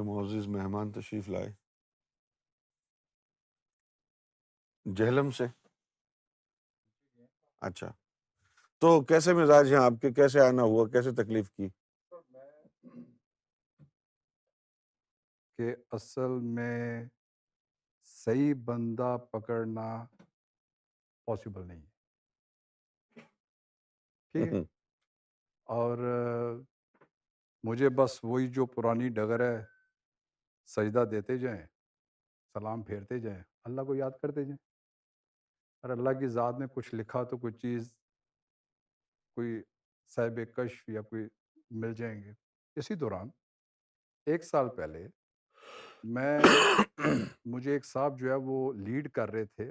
ہمارے معزز مہمان تشریف لائے جہلم سے اچھا تو کیسے مزاج ہیں آپ کے کیسے آنا ہوا کیسے تکلیف کی کہ اصل میں صحیح بندہ پکڑنا پاسبل نہیں اور مجھے بس وہی جو پرانی ڈگر ہے سجدہ دیتے جائیں سلام پھیرتے جائیں اللہ کو یاد کرتے جائیں اور اللہ کی ذات نے کچھ لکھا تو کوئی چیز کوئی صاحب کشف یا کوئی مل جائیں گے اسی دوران ایک سال پہلے میں مجھے ایک صاحب جو ہے وہ لیڈ کر رہے تھے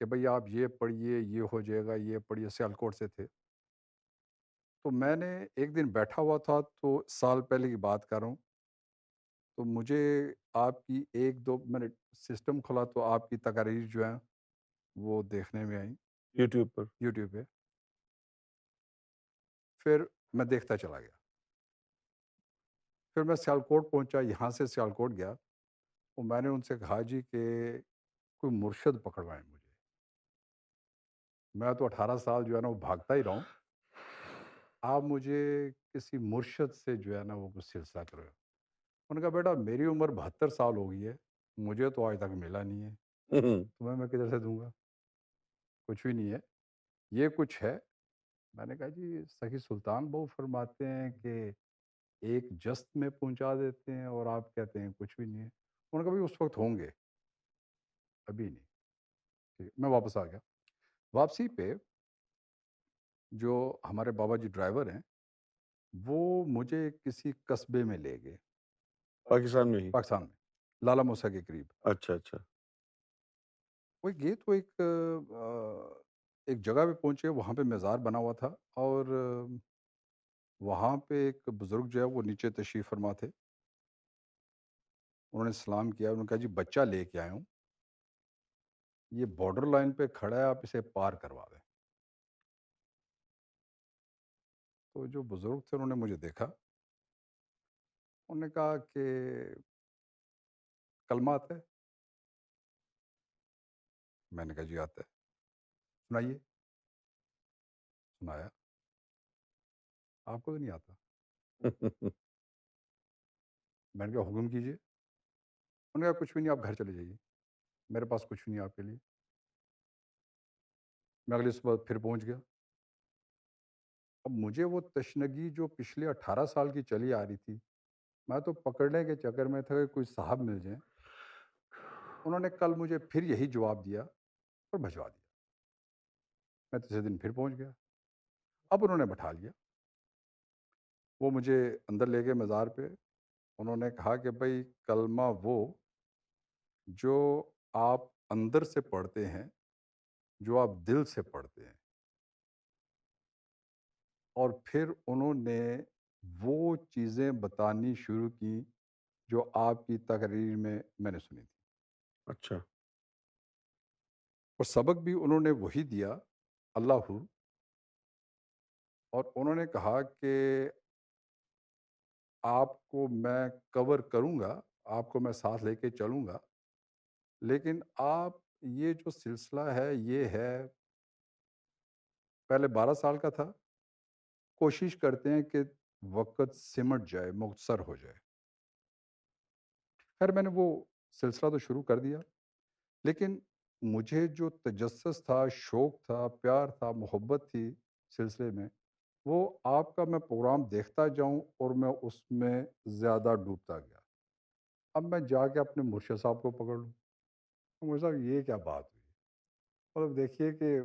کہ بھئی آپ یہ پڑھیے یہ ہو جائے گا یہ پڑھیے سیالکوٹ سے تھے تو میں نے ایک دن بیٹھا ہوا تھا تو سال پہلے کی بات کر رہا ہوں تو مجھے آپ کی ایک دو میں نے سسٹم کھلا تو آپ کی تقاریر جو ہیں وہ دیکھنے میں آئیں یوٹیوب پر یوٹیوب پہ پھر میں دیکھتا چلا گیا پھر میں سیالکوٹ پہنچا یہاں سے سیالکوٹ گیا تو میں نے ان سے کہا جی کہ کوئی مرشد پکڑوائیں مجھے میں تو اٹھارہ سال جو ہے نا وہ بھاگتا ہی رہا ہوں آپ مجھے کسی مرشد سے جو ہے نا وہ کچھ سلسلہ کرو انہوں نے کہا بیٹا میری عمر بہتر سال ہو گئی ہے مجھے تو آج تک ملا نہیں ہے تمہیں میں کدھر سے دوں گا کچھ بھی نہیں ہے یہ کچھ ہے میں نے کہا جی سخی سلطان بہو فرماتے ہیں کہ ایک جست میں پہنچا دیتے ہیں اور آپ کہتے ہیں کچھ بھی نہیں ہے انہوں نے کہا بھائی اس وقت ہوں گے ابھی نہیں ٹھیک میں واپس آ گیا واپسی پہ جو ہمارے بابا جی ڈرائیور ہیں وہ مجھے کسی قصبے میں لے گئے پاکستان میں ہی پاکستان میں لالا موسا کے قریب اچھا اچھا وہ گئے تو ایک ایک جگہ پہ پہنچے وہاں پہ مزار بنا ہوا تھا اور وہاں پہ ایک بزرگ جو ہے وہ نیچے تشریف فرما تھے انہوں نے سلام کیا انہوں نے کہا جی بچہ لے کے آئے ہوں یہ بارڈر لائن پہ کھڑا ہے آپ اسے پار کروا دیں تو جو بزرگ تھے انہوں نے مجھے دیکھا انہوں نے کہا کہ کلمہ آتا ہے میں نے کہا جی آتا ہے سنائیے سنایا آپ کو تو نہیں آتا میں نے کہا حکم کیجیے انہوں نے کہا کچھ بھی نہیں آپ گھر چلے جائیے میرے پاس کچھ بھی نہیں آپ کے لیے میں اگلی صبح پھر پہنچ گیا اب مجھے وہ تشنگی جو پچھلے اٹھارہ سال کی چلی آ رہی تھی میں تو پکڑنے کے چکر میں تھا کہ کوئی صاحب مل جائیں انہوں نے کل مجھے پھر یہی جواب دیا اور بھجوا دیا میں تیسرے دن پھر پہنچ گیا اب انہوں نے بٹھا لیا وہ مجھے اندر لے گئے مزار پہ انہوں نے کہا کہ بھائی کلمہ وہ جو آپ اندر سے پڑھتے ہیں جو آپ دل سے پڑھتے ہیں اور پھر انہوں نے وہ چیزیں بتانی شروع کی جو آپ کی تقریر میں میں نے سنی تھی اچھا اور سبق بھی انہوں نے وہی دیا اللہ ہو اور انہوں نے کہا کہ آپ کو میں کور کروں گا آپ کو میں ساتھ لے کے چلوں گا لیکن آپ یہ جو سلسلہ ہے یہ ہے پہلے بارہ سال کا تھا کوشش کرتے ہیں کہ وقت سمٹ جائے مختصر ہو جائے خیر میں نے وہ سلسلہ تو شروع کر دیا لیکن مجھے جو تجسس تھا شوق تھا پیار تھا محبت تھی سلسلے میں وہ آپ کا میں پروگرام دیکھتا جاؤں اور میں اس میں زیادہ ڈوبتا گیا اب میں جا کے اپنے مرشد صاحب کو پکڑ لوں مرشد صاحب یہ کیا بات ہوئی مطلب دیکھیے کہ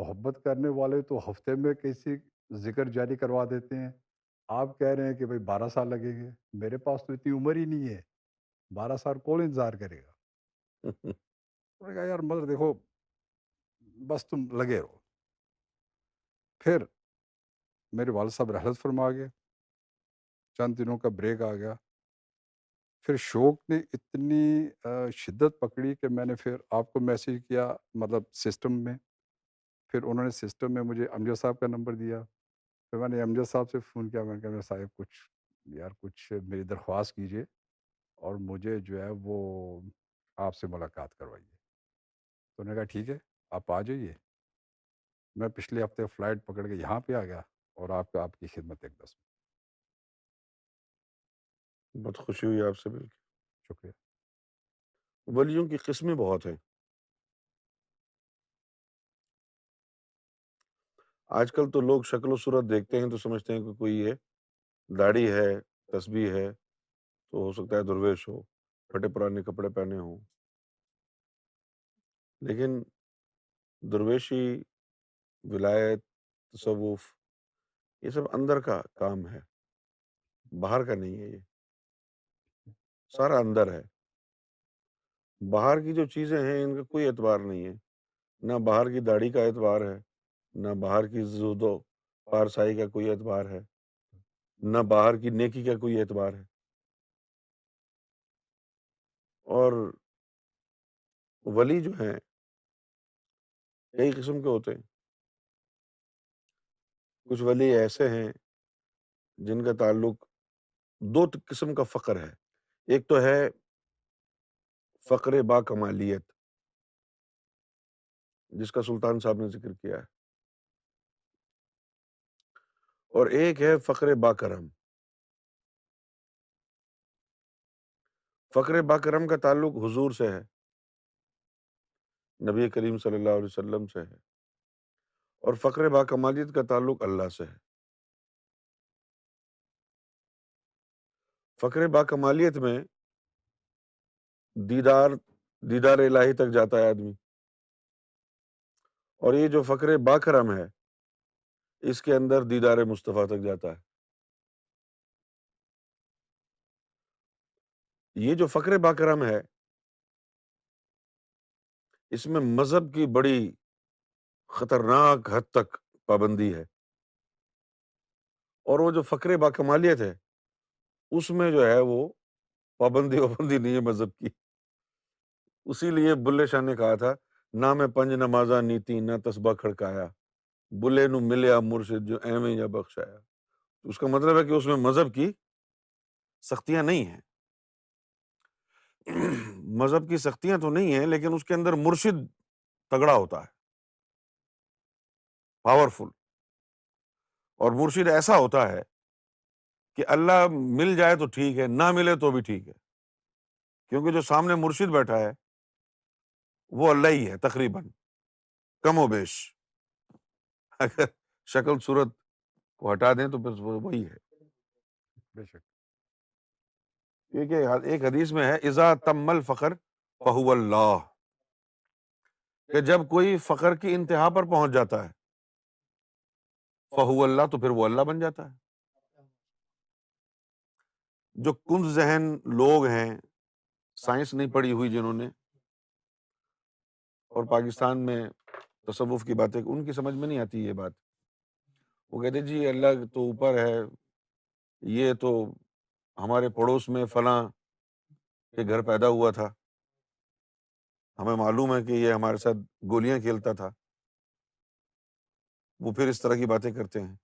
محبت کرنے والے تو ہفتے میں کسی ذکر جاری کروا دیتے ہیں آپ کہہ رہے ہیں کہ بھائی بارہ سال لگیں گے میرے پاس تو اتنی عمر ہی نہیں ہے بارہ سال کون انتظار کرے گا کہا یار مگر دیکھو بس تم لگے رہو پھر میرے والد صاحب رحلت فرما گئے چند دنوں کا بریک آ گیا پھر شوق نے اتنی شدت پکڑی کہ میں نے پھر آپ کو میسیج کیا مطلب سسٹم میں پھر انہوں نے سسٹم میں مجھے امجد صاحب کا نمبر دیا پھر میں نے امجد صاحب سے فون کیا میں نے کہا میں صاحب کچھ یار کچھ میری درخواست کیجیے اور مجھے جو ہے وہ آپ سے ملاقات کروائیے تو انہوں نے کہا ٹھیک ہے آپ آ جائیے میں پچھلے ہفتے فلائٹ پکڑ کے یہاں پہ آ گیا اور آپ آپ کی خدمت ایک دس میں بہت خوشی ہوئی آپ سے کے شکریہ ولیوں کی قسمیں بہت ہیں آج کل تو لوگ شکل و صورت دیکھتے ہیں تو سمجھتے ہیں کہ کوئی یہ داڑھی ہے تسبیح ہے تو ہو سکتا ہے درویش ہو پھٹے پرانے کپڑے پہنے ہوں لیکن درویشی ولایت تصوف یہ سب اندر کا کام ہے باہر کا نہیں ہے یہ سارا اندر ہے باہر کی جو چیزیں ہیں ان کا کوئی اعتبار نہیں ہے نہ باہر کی داڑھی کا اعتبار ہے نہ باہر کی زود و پارسائی کا کوئی اعتبار ہے نہ باہر کی نیکی کا کوئی اعتبار ہے اور ولی جو ہیں کئی قسم کے ہوتے ہیں کچھ ولی ایسے ہیں جن کا تعلق دو قسم کا فخر ہے ایک تو ہے فقر با کمالیت جس کا سلطان صاحب نے ذکر کیا ہے اور ایک ہے فر باکرم فکر باکرم کا تعلق حضور سے ہے نبی کریم صلی اللہ علیہ وسلم سے ہے اور فخر با کمالیت کا تعلق اللہ سے ہے فقر با کمالیت میں دیدار دیدار الہی تک جاتا ہے آدمی اور یہ جو فقر با کرم ہے اس کے اندر دیدار مصطفیٰ تک جاتا ہے یہ جو فقر باکرم ہے اس میں مذہب کی بڑی خطرناک حد تک پابندی ہے اور وہ جو فقر باکمالیت ہے اس میں جو ہے وہ پابندی وابندی نہیں ہے مذہب کی اسی لیے بلے شاہ نے کہا تھا نہ میں پنج نمازہ نیتی نہ تصبہ کھڑکایا بلے نو ملیا مرشد جو اہم یا بخشایا تو اس کا مطلب ہے کہ اس میں مذہب کی سختیاں نہیں ہیں مذہب کی سختیاں تو نہیں ہیں لیکن اس کے اندر مرشد تگڑا ہوتا ہے پاورفل اور مرشد ایسا ہوتا ہے کہ اللہ مل جائے تو ٹھیک ہے نہ ملے تو بھی ٹھیک ہے کیونکہ جو سامنے مرشد بیٹھا ہے وہ اللہ ہی ہے تقریباً کم و بیش اگر شکل صورت کو ہٹا دیں تو پھر وہی ہے بے شک کیونکہ ایک حدیث میں ہے ازا تم الفخر فہو اللہ کہ جب کوئی فخر کی انتہا پر پہنچ جاتا ہے فہو اللہ تو پھر وہ اللہ بن جاتا ہے جو کن ذہن لوگ ہیں سائنس نہیں پڑھی ہوئی جنہوں نے اور پاکستان میں تصوف کی باتیں ان کی سمجھ میں نہیں آتی یہ بات وہ کہتے جی اللہ تو اوپر ہے یہ تو ہمارے پڑوس میں فلاں کے گھر پیدا ہوا تھا ہمیں معلوم ہے کہ یہ ہمارے ساتھ گولیاں کھیلتا تھا وہ پھر اس طرح کی باتیں کرتے ہیں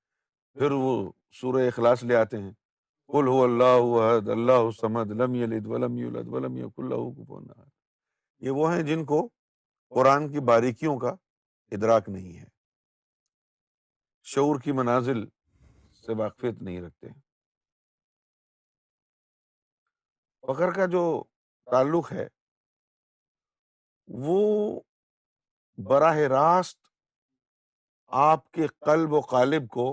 پھر وہ سور اخلاص لے آتے ہیں کل ہو اللہ حد اللہ سمد لم یلد ولم ع ولم یک اللہ یہ وہ ہیں جن کو قرآن کی باریکیوں کا ادراک نہیں ہے شعور کی منازل سے واقفیت نہیں رکھتے فخر کا جو تعلق ہے وہ براہ راست آپ کے قلب و قالب کو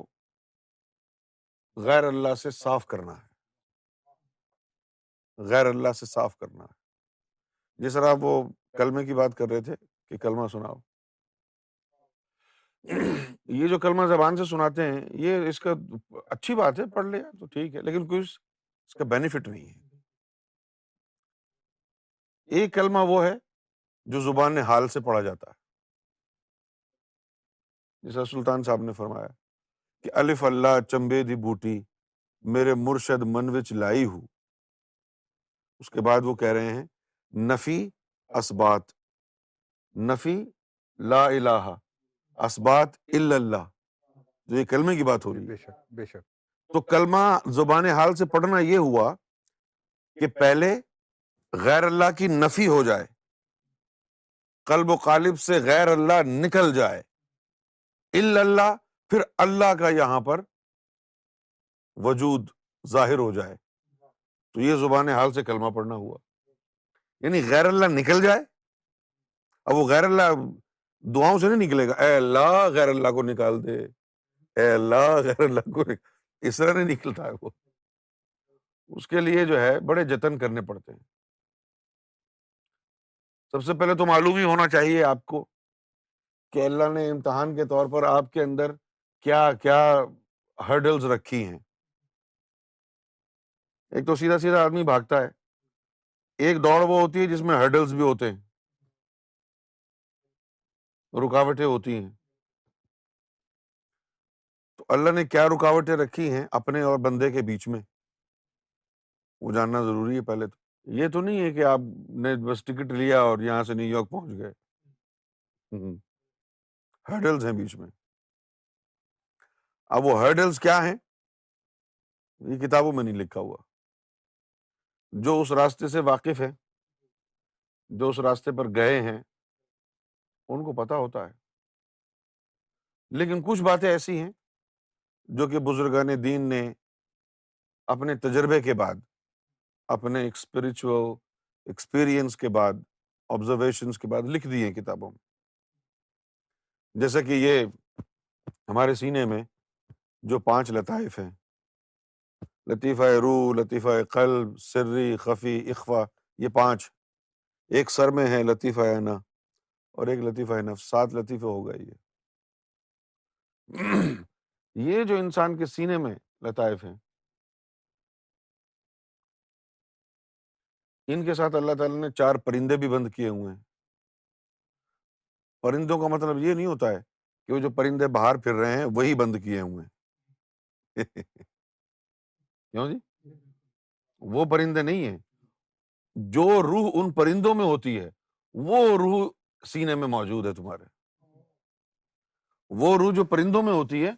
غیر اللہ سے صاف کرنا ہے غیر اللہ سے صاف کرنا ہے طرح آپ وہ کلمے کی بات کر رہے تھے کہ کلمہ سناؤ یہ جو کلمہ زبان سے سناتے ہیں یہ اس کا اچھی بات ہے پڑھ لیا تو ٹھیک ہے لیکن کوئی اس کا بینیفٹ نہیں ہے ایک کلمہ وہ ہے جو زبان حال سے پڑھا جاتا ہے جیسا سلطان صاحب نے فرمایا کہ الف اللہ چمبے دی بوٹی میرے مرشد من وچ لائی ہو اس کے بعد وہ کہہ رہے ہیں نفی اسبات نفی لا الہ اسبات اللہ جو یہ کلمے کی بات بے شک بے شک تو کلمہ زبان حال سے پڑھنا یہ ہوا کہ پہلے غیر اللہ کی نفی ہو جائے قلب و قالب سے غیر اللہ نکل جائے اللہ پھر اللہ کا یہاں پر وجود ظاہر ہو جائے تو یہ زبان حال سے کلمہ پڑھنا ہوا یعنی غیر اللہ نکل جائے اب وہ غیر اللہ دعاؤں سے نہیں نکلے گا اے اللہ غیر اللہ کو نکال دے اے اللہ غیر اللہ کو اس طرح نہیں نکلتا ہے وہ اس کے لیے جو ہے بڑے جتن کرنے پڑتے ہیں سب سے پہلے تو معلوم ہی ہونا چاہیے آپ کو کہ اللہ نے امتحان کے طور پر آپ کے اندر کیا کیا ہرڈلز رکھی ہیں ایک تو سیدھا سیدھا آدمی بھاگتا ہے ایک دوڑ وہ ہوتی ہے جس میں ہرڈلز بھی ہوتے ہیں رکاوٹیں ہوتی ہیں تو اللہ نے کیا رکاوٹیں رکھی ہیں اپنے اور بندے کے بیچ میں وہ جاننا ضروری ہے پہلے تو یہ تو نہیں ہے کہ آپ نے بس ٹکٹ لیا اور یہاں سے نیو یارک پہنچ گئے ہرڈلس ہیں بیچ میں اب وہ ہرڈلس کیا ہیں یہ کتابوں میں نہیں لکھا ہوا جو اس راستے سے واقف ہے جو اس راستے پر گئے ہیں ان کو پتا ہوتا ہے لیکن کچھ باتیں ایسی ہیں جو کہ بزرگان دین نے اپنے تجربے کے بعد اپنے اسپرچل ایکسپیرئنس کے بعد آبزرویشنس کے بعد لکھ دیے کتابوں میں جیسا کہ یہ ہمارے سینے میں جو پانچ لطائف ہیں لطیفہ روح لطیفہ قلب سرری خفی اخوا یہ پانچ ایک سر میں ہے لطیفہ انا اور ایک لطیفہ نفس سات لطیفے ہو گئے یہ یہ جو انسان کے سینے میں لطائف ہیں ان کے ساتھ اللہ تعالیٰ نے چار پرندے بھی بند کیے ہوئے ہیں پرندوں کا مطلب یہ نہیں ہوتا ہے کہ وہ جو پرندے باہر پھر رہے ہیں وہی بند کیے ہوئے ہیں کیوں جی وہ پرندے نہیں ہیں جو روح ان پرندوں میں ہوتی ہے وہ روح سینے میں موجود ہے تمہارے وہ روح جو پرندوں میں ہوتی ہے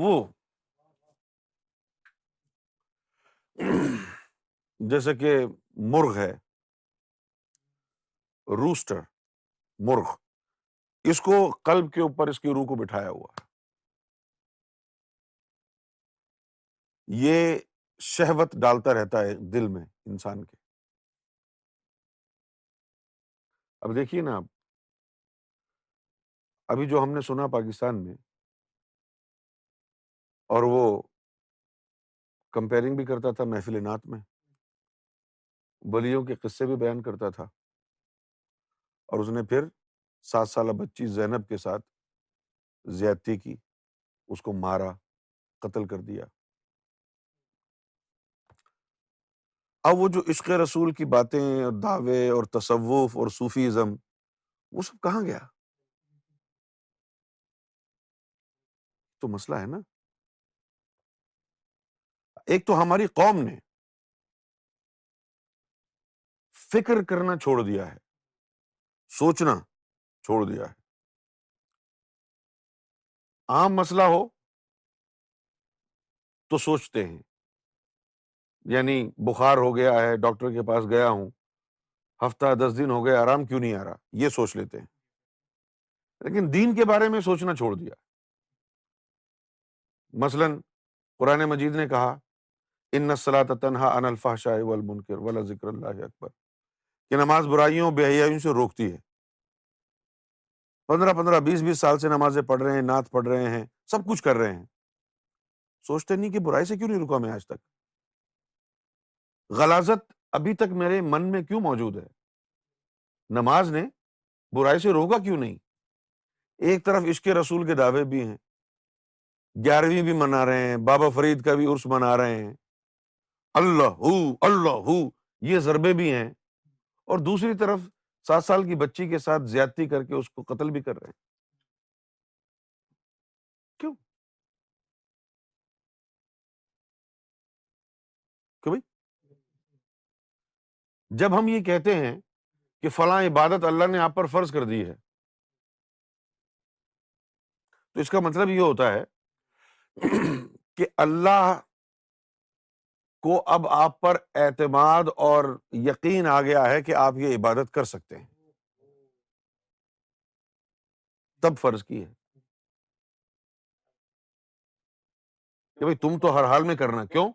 وہ جیسے کہ مرغ ہے روسٹر مرغ اس کو قلب کے اوپر اس کی روح کو بٹھایا ہوا یہ شہوت ڈالتا رہتا ہے دل میں انسان کے اب دیکھیے نا آپ ابھی جو ہم نے سنا پاکستان میں اور وہ کمپیرنگ بھی کرتا تھا محفل نعت میں بلیوں کے قصے بھی بیان کرتا تھا اور اس نے پھر سات سالہ بچی زینب کے ساتھ زیادتی کی اس کو مارا قتل کر دیا اب وہ جو عشق رسول کی باتیں اور دعوے اور تصوف اور صوفیزم وہ سب کہاں گیا تو مسئلہ ہے نا ایک تو ہماری قوم نے فکر کرنا چھوڑ دیا ہے سوچنا چھوڑ دیا ہے عام مسئلہ ہو تو سوچتے ہیں یعنی بخار ہو گیا ہے ڈاکٹر کے پاس گیا ہوں ہفتہ دس دن ہو گیا آرام کیوں نہیں آ رہا یہ سوچ لیتے ہیں لیکن دین کے بارے میں سوچنا چھوڑ دیا مثلاً قرآن مجید نے کہا ان تنہا انَََََََسلا انفاش منکر ولا ذکر اللہ اکبر کہ نماز برائیوں بے حیائیوں سے روکتی ہے پندرہ پندرہ بیس بیس سال سے نمازیں پڑھ رہے ہیں نعت پڑھ رہے ہیں سب کچھ کر رہے ہیں سوچتے نہیں کہ برائی سے کیوں نہیں رکا میں آج تک غلازت ابھی تک میرے من میں کیوں موجود ہے نماز نے برائی سے روکا کیوں نہیں ایک طرف عشق رسول کے دعوے بھی ہیں گیارہویں بھی منا رہے ہیں بابا فرید کا بھی عرس منا رہے ہیں اللہ ہو اللہ ہو یہ ضربے بھی ہیں اور دوسری طرف سات سال کی بچی کے ساتھ زیادتی کر کے اس کو قتل بھی کر رہے ہیں کیوں بھائی جب ہم یہ کہتے ہیں کہ فلاں عبادت اللہ نے آپ پر فرض کر دی ہے تو اس کا مطلب یہ ہوتا ہے کہ اللہ کو اب آپ پر اعتماد اور یقین آ گیا ہے کہ آپ یہ عبادت کر سکتے ہیں تب فرض کی ہے کہ بھائی تم تو ہر حال میں کرنا کیوں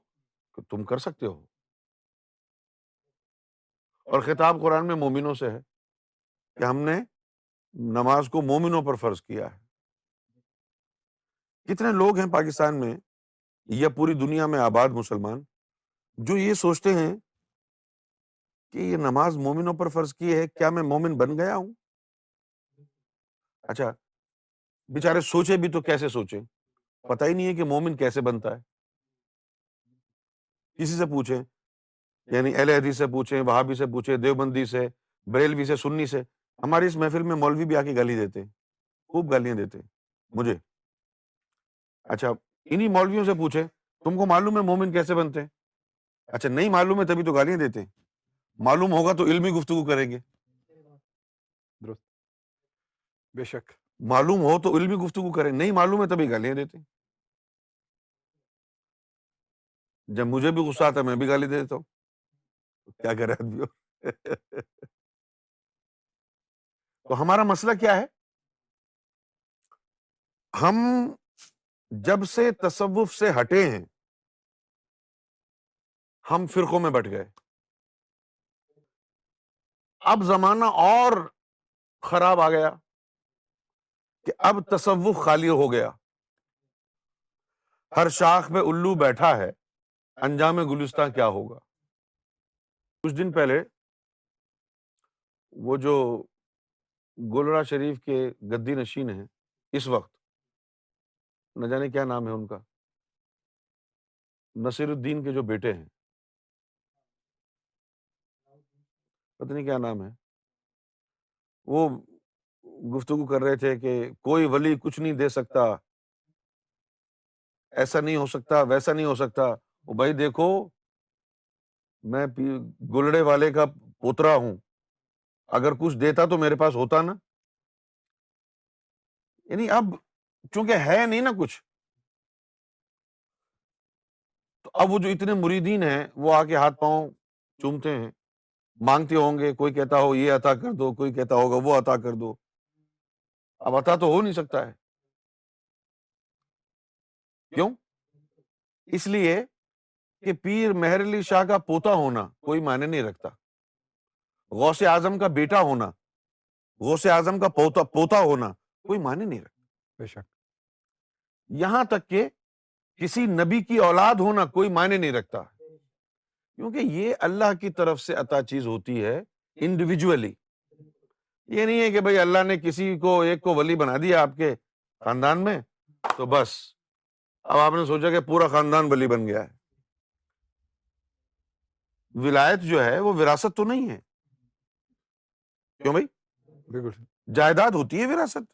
تم کر سکتے ہو اور خطاب قرآن میں مومنوں سے ہے کہ ہم نے نماز کو مومنوں پر فرض کیا ہے کتنے لوگ ہیں پاکستان میں یا پوری دنیا میں آباد مسلمان جو یہ سوچتے ہیں کہ یہ نماز مومنوں پر فرض کی ہے کیا میں مومن بن گیا ہوں اچھا بیچارے سوچے بھی تو کیسے سوچے پتا ہی نہیں ہے کہ مومن کیسے بنتا ہے کسی سے پوچھیں یعنی اہل حدیث سے پوچھیں وہابی سے پوچھے دیوبندی سے بریلوی سے سنی سے ہماری اس محفل میں مولوی بھی آ کے گالی دیتے خوب گالیاں دیتے مجھے اچھا انہیں مولویوں سے پوچھے تم کو معلوم ہے مومن کیسے بنتے اچھا نہیں معلوم ہے تبھی تو گالیاں دیتے معلوم ہوگا تو علمی گفتگو کریں گے درست بے شک معلوم ہو تو علمی گفتگو کریں نہیں معلوم ہے تبھی گالیاں دیتے جب مجھے بھی غصہ آتا ہے میں بھی گالی دے دیتا ہوں کیا کرے تو ہمارا مسئلہ کیا ہے ہم جب سے تصوف سے ہٹے ہیں ہم فرقوں میں بٹ گئے اب زمانہ اور خراب آ گیا کہ اب تصوف خالی ہو گیا ہر شاخ میں الو بیٹھا ہے انجام گلستہ کیا ہوگا کچھ دن پہلے وہ جو گولرا شریف کے گدی نشین ہیں اس وقت نہ جانے کیا نام ہے ان کا نصیر الدین کے جو بیٹے ہیں پتہ نہیں کیا نام ہے وہ گفتگو کر رہے تھے کہ کوئی ولی کچھ نہیں دے سکتا ایسا نہیں ہو سکتا ویسا نہیں ہو سکتا وہ بھائی دیکھو میں گلڑے والے کا پوترا ہوں اگر کچھ دیتا تو میرے پاس ہوتا نا یعنی اب چونکہ ہے نہیں نا کچھ تو اب وہ جو اتنے مریدین ہیں وہ آ کے ہاتھ پاؤں چومتے ہیں مانگتے ہوں گے کوئی کہتا ہو یہ عطا کر دو کوئی کہتا ہوگا وہ عطا کر دو اب عطا تو ہو نہیں سکتا ہے کیوں اس لیے کہ پیر مہر علی شاہ کا پوتا ہونا کوئی معنی نہیں رکھتا غوث اعظم کا بیٹا ہونا غوث اعظم کا پوتا ہونا کوئی معنی نہیں رکھتا بے شک یہاں تک کہ کسی نبی کی اولاد ہونا کوئی معنی نہیں رکھتا کیونکہ یہ اللہ کی طرف سے عطا چیز ہوتی ہے انڈیویجولی یہ نہیں ہے کہ بھائی اللہ نے کسی کو کو ایک ولی بنا دیا آپ کے خاندان میں تو بس اب آپ نے سوچا کہ پورا خاندان ولی بن گیا ہے ولایت جو ہے وہ وراثت تو نہیں ہے کیوں بھائی بالکل جائیداد ہوتی ہے وراثت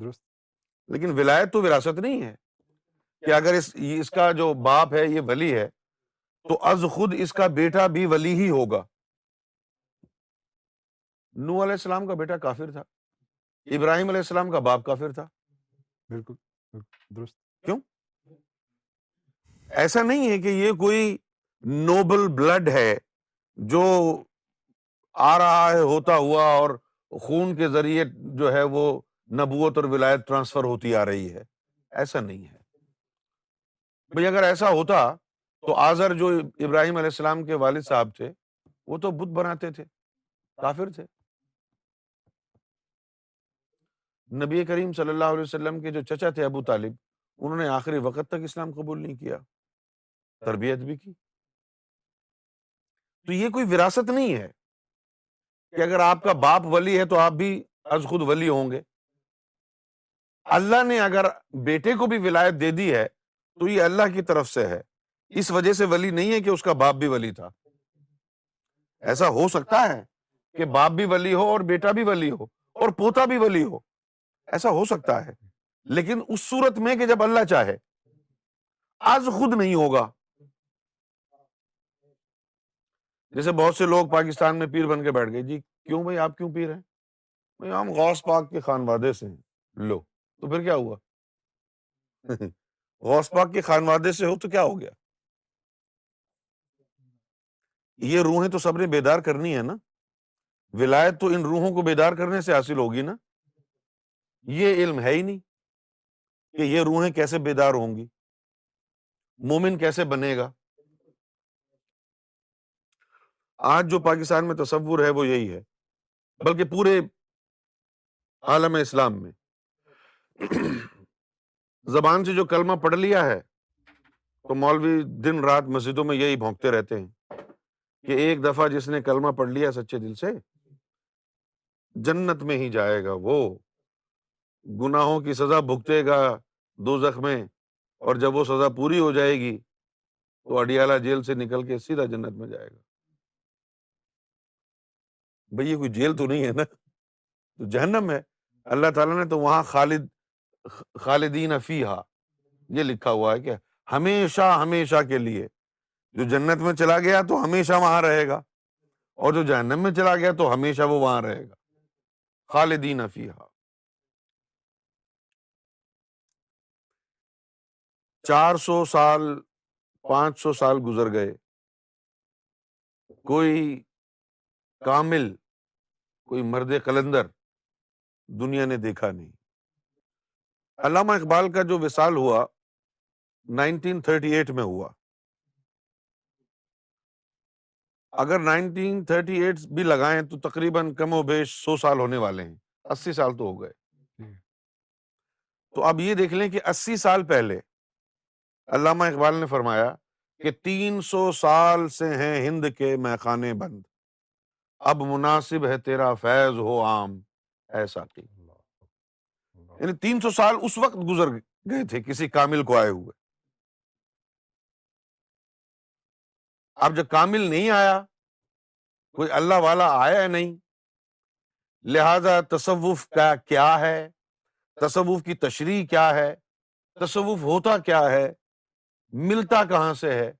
درست لیکن ولایت تو وراثت نہیں ہے کہ اگر اس اس کا جو باپ ہے یہ ولی ہے تو از خود اس کا بیٹا بھی ولی ہی ہوگا نو علیہ السلام کا بیٹا کافر تھا ابراہیم علیہ السلام کا باپ کافر تھا بالکل درست کیوں ایسا نہیں ہے کہ یہ کوئی نوبل بلڈ ہے جو آ رہا ہے ہوتا ہوا اور خون کے ذریعے جو ہے وہ نبوت اور ولایت ٹرانسفر ہوتی آ رہی ہے ایسا نہیں ہے بھائی اگر ایسا ہوتا تو آزر جو ابراہیم علیہ السلام کے والد صاحب تھے وہ تو بدھ بناتے تھے کافر تھے نبی کریم صلی اللہ علیہ وسلم کے جو چچا تھے ابو طالب انہوں نے آخری وقت تک اسلام قبول نہیں کیا تربیت بھی کی تو یہ کوئی وراثت نہیں ہے کہ اگر آپ کا باپ ولی ہے تو آپ بھی از خود ولی ہوں گے اللہ نے اگر بیٹے کو بھی ولایت دے دی ہے تو یہ اللہ کی طرف سے ہے اس وجہ سے ولی نہیں ہے کہ اس کا باپ بھی ولی تھا ایسا ہو سکتا ہے کہ باپ بھی ولی ہو اور بیٹا بھی ولی ہو اور پوتا بھی ولی ہو ایسا ہو سکتا ہے لیکن اس صورت میں کہ جب اللہ چاہے آج خود نہیں ہوگا جیسے بہت سے لوگ پاکستان میں پیر بن کے بیٹھ گئے جی کیوں بھائی آپ کیوں پیر ہیں ہم غوث پاک خان وادے سے ہیں لو تو پھر کیا ہوا غوث پاک خانوادے سے ہو تو کیا ہو گیا یہ روحیں تو سب نے بیدار کرنی ہے نا ولایت تو ان روحوں کو بیدار کرنے سے حاصل ہوگی نا یہ علم ہے ہی نہیں کہ یہ روحیں کیسے بیدار ہوں گی مومن کیسے بنے گا آج جو پاکستان میں تصور ہے وہ یہی ہے بلکہ پورے عالم اسلام میں زبان سے جو کلمہ پڑھ لیا ہے تو مولوی دن رات مسجدوں میں یہی بھونکتے رہتے ہیں کہ ایک دفعہ جس نے کلمہ پڑھ لیا سچے دل سے جنت میں ہی جائے گا وہ گناہوں کی سزا بھگتے گا دو میں اور جب وہ سزا پوری ہو جائے گی تو اڈیالہ جیل سے نکل کے سیدھا جنت میں جائے گا یہ کوئی جیل تو نہیں ہے نا تو جہنم ہے اللہ تعالیٰ نے تو وہاں خالد خالدین فیحا یہ لکھا ہوا ہے کہ ہمیشہ ہمیشہ کے لیے جو جنت میں چلا گیا تو ہمیشہ وہاں رہے گا اور جو جہنم میں چلا گیا تو ہمیشہ وہ وہاں رہے گا خالدین فیحا چار سو سال پانچ سو سال گزر گئے کوئی کامل کوئی مرد قلندر دنیا نے دیکھا نہیں علامہ اقبال کا جو وصال ہوا نائنٹین تھرٹی ایٹ میں ہوا اگر نائنٹین تھرٹی ایٹ بھی لگائیں تو تقریباً کم و بیش سو سال ہونے والے ہیں اسی سال تو ہو گئے تو اب یہ دیکھ لیں کہ اسی سال پہلے علامہ اقبال نے فرمایا کہ تین سو سال سے ہیں ہند کے میخانے بند اب مناسب ہے تیرا فیض ہو عام ایسا کہ یعنی تین سو سال اس وقت گزر گئے تھے کسی کامل کو آئے ہوئے اب جب کامل نہیں آیا کوئی اللہ والا آیا نہیں لہذا تصوف کا کیا ہے تصوف کی تشریح کیا ہے تصوف ہوتا کیا ہے ملتا کہاں سے ہے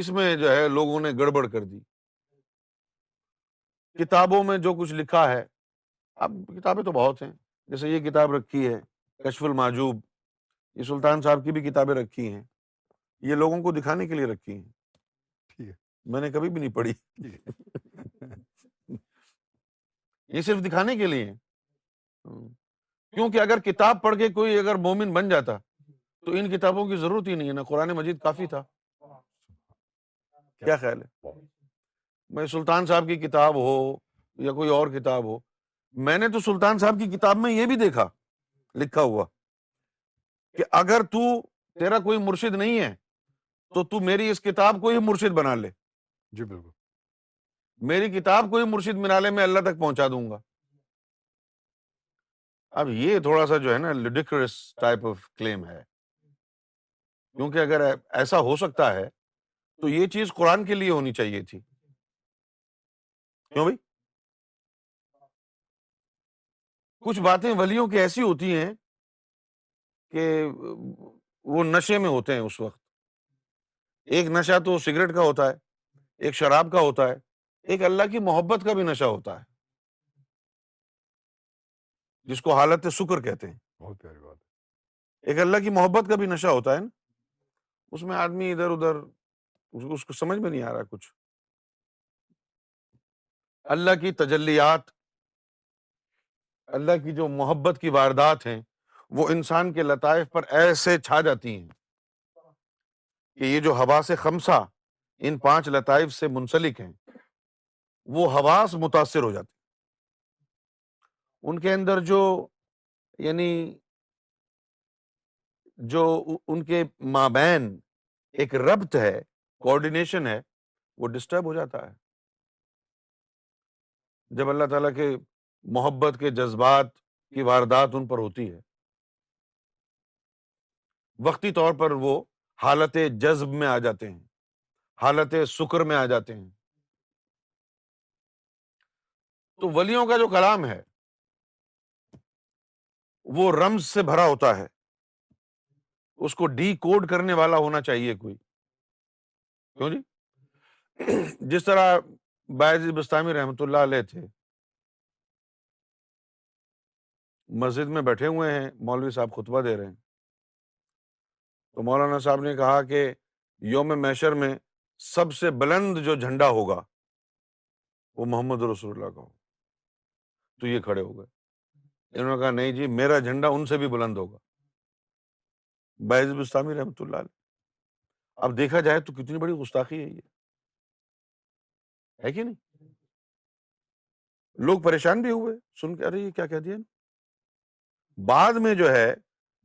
اس میں جو ہے لوگوں نے گڑبڑ کر دی کتابوں میں جو کچھ لکھا ہے اب کتابیں تو بہت ہیں جیسے یہ کتاب رکھی ہے کشف الماجوب یہ سلطان صاحب کی بھی کتابیں رکھی ہیں یہ لوگوں کو دکھانے کے لیے رکھی ہیں میں نے کبھی بھی نہیں پڑھی یہ صرف دکھانے کے لیے کیونکہ اگر کتاب پڑھ کے کوئی اگر مومن بن جاتا تو ان کتابوں کی ضرورت ہی نہیں ہے نا قرآن مجید کافی تھا کیا خیال ہے میں سلطان صاحب کی کتاب ہو یا کوئی اور کتاب ہو میں نے تو سلطان صاحب کی کتاب میں یہ بھی دیکھا لکھا ہوا کہ اگر تو تیرا کوئی مرشد نہیں ہے تو تو میری اس کتاب کو ہی مرشد بنا لے جی بالکل میری کتاب کو ہی مرشد میں اللہ تک پہنچا دوں گا اب یہ تھوڑا سا جو ہے نا ٹائپ آف کلیم ہے کیونکہ اگر ایسا ہو سکتا ہے تو یہ چیز قرآن کے لیے ہونی چاہیے تھی کیوں بھائی کچھ باتیں ولیوں کی ایسی ہوتی ہیں کہ وہ نشے میں ہوتے ہیں اس وقت ایک نشہ تو سگریٹ کا ہوتا ہے ایک شراب کا ہوتا ہے ایک اللہ کی محبت کا بھی نشہ ہوتا ہے جس کو حالت سکر کہتے ہیں بہت پیاری بات ایک اللہ کی محبت کا بھی نشہ ہوتا ہے نا اس میں آدمی ادھر ادھر اس کو سمجھ میں نہیں آ رہا کچھ اللہ کی تجلیات اللہ کی جو محبت کی واردات ہیں وہ انسان کے لطائف پر ایسے چھا جاتی ہیں کہ یہ جو حواس خمسا ان پانچ لطائف سے منسلک ہیں وہ حواس متاثر ہو جاتے ان کے اندر جو یعنی جو ان کے مابین ایک ربط ہے کوآڈینیشن ہے وہ ڈسٹرب ہو جاتا ہے جب اللہ تعالیٰ کے محبت کے جذبات کی واردات ان پر ہوتی ہے وقتی طور پر وہ حالت جذب میں آ جاتے ہیں حالت سکر میں آ جاتے ہیں تو ولیوں کا جو کلام ہے وہ رمز سے بھرا ہوتا ہے اس کو ڈی کوڈ کرنے والا ہونا چاہیے کوئی کیوں جی جس طرح بائز بستانی رحمتہ اللہ علیہ تھے مسجد میں بیٹھے ہوئے ہیں مولوی صاحب خطبہ دے رہے ہیں تو مولانا صاحب نے کہا کہ یوم میشر میں سب سے بلند جو جھنڈا ہوگا وہ محمد رسول اللہ کا ہوگا تو یہ کھڑے ہو گئے انہوں نے کہا نہیں جی میرا جھنڈا ان سے بھی بلند ہوگا بستانی رحمۃ اللہ علیہ اب دیکھا جائے تو کتنی بڑی گستاخی ہے یہ ہے کہ نہیں لوگ پریشان بھی ہوئے سن کے ارے یہ کیا کہہ دیا بعد میں جو ہے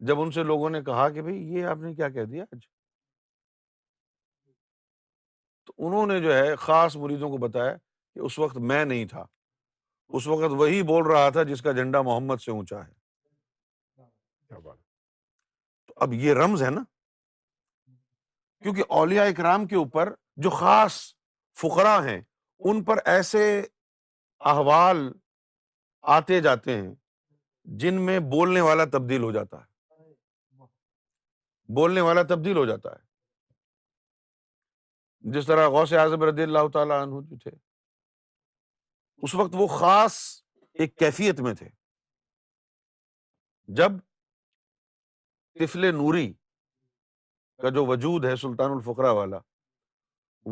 جب ان سے لوگوں نے کہا کہ یہ آپ نے کیا کہہ دیا آج تو انہوں نے جو ہے خاص مریدوں کو بتایا کہ اس وقت میں نہیں تھا اس وقت وہی بول رہا تھا جس کا جھنڈا محمد سے اونچا ہے تو اب یہ رمز ہے نا کیونکہ اولیاء اکرام کے اوپر جو خاص فقرا ہیں ان پر ایسے احوال آتے جاتے ہیں جن میں بولنے والا تبدیل ہو جاتا ہے بولنے والا تبدیل ہو جاتا ہے جس طرح غوث اعظم رضی اللہ تعالیٰ تھے اس وقت وہ خاص ایک کیفیت میں تھے جب تفل نوری کا جو وجود ہے سلطان الفقرا والا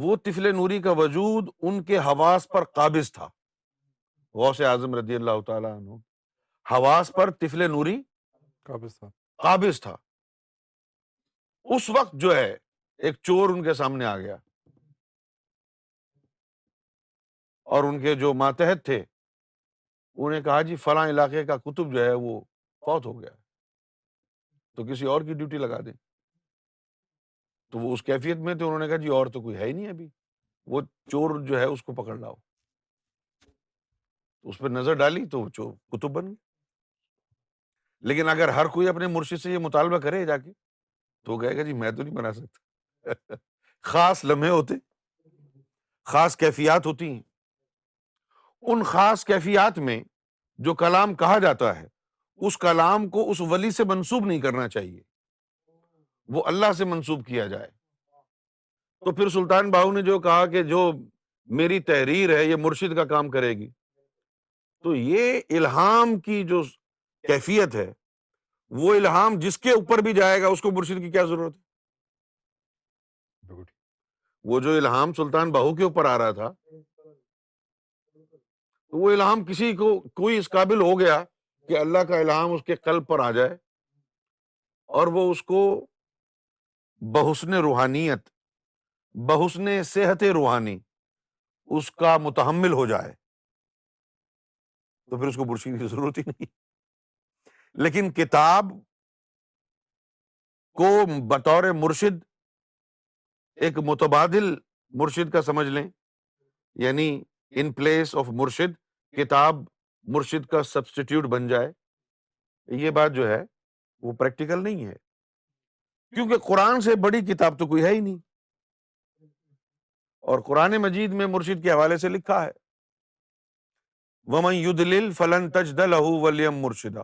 وہ تفل نوری کا وجود ان کے حواس پر قابض تھا غوث اعظم رضی اللہ تعالیٰ عنہ تفلے نوری قابض تھا قابض تھا اس وقت جو ہے ایک چور ان کے سامنے آ گیا اور ان کے جو ماتحت تھے انہوں نے کہا جی فلاں علاقے کا کتب جو ہے وہ فوت ہو گیا تو کسی اور کی ڈیوٹی لگا دیں تو وہ اس کیفیت میں تھے انہوں نے کہا جی اور تو کوئی ہے ہی نہیں ابھی وہ چور جو ہے اس کو پکڑ لاؤ اس پہ نظر ڈالی تو وہ چور کتب بن گئی لیکن اگر ہر کوئی اپنے مرشد سے یہ مطالبہ کرے جا کے تو کہے گا جی میں تو نہیں بنا سکتا خاص لمحے ہوتے خاص کیفیات ہوتی ہیں ان خاص کیفیات میں جو کلام کہا جاتا ہے اس کلام کو اس ولی سے منسوب نہیں کرنا چاہیے وہ اللہ سے منسوب کیا جائے تو پھر سلطان باہو نے جو کہا کہ جو میری تحریر ہے یہ مرشد کا کام کرے گی تو یہ الہام کی جو کیفیت ہے وہ الہام جس کے اوپر بھی جائے گا اس کو مرشد کی کیا ضرورت ہے وہ جو الہام سلطان بہو کے اوپر آ رہا تھا تو وہ الہام کسی کو کوئی اس قابل ہو گیا کہ اللہ کا الہام اس کے قلب پر آ جائے اور وہ اس کو بحسن روحانیت بحسن صحت روحانی اس کا متحمل ہو جائے تو پھر اس کو برشید کی ضرورت ہی نہیں لیکن کتاب کو بطور مرشد ایک متبادل مرشد کا سمجھ لیں یعنی ان پلیس آف مرشد کتاب مرشد کا سبسٹیٹیوٹ بن جائے یہ بات جو ہے وہ پریکٹیکل نہیں ہے کیونکہ قرآن سے بڑی کتاب تو کوئی ہے ہی نہیں اور قرآن مجید میں مرشد کے حوالے سے لکھا ہے ومن یو دل فلن تج دلو ولیم مرشدہ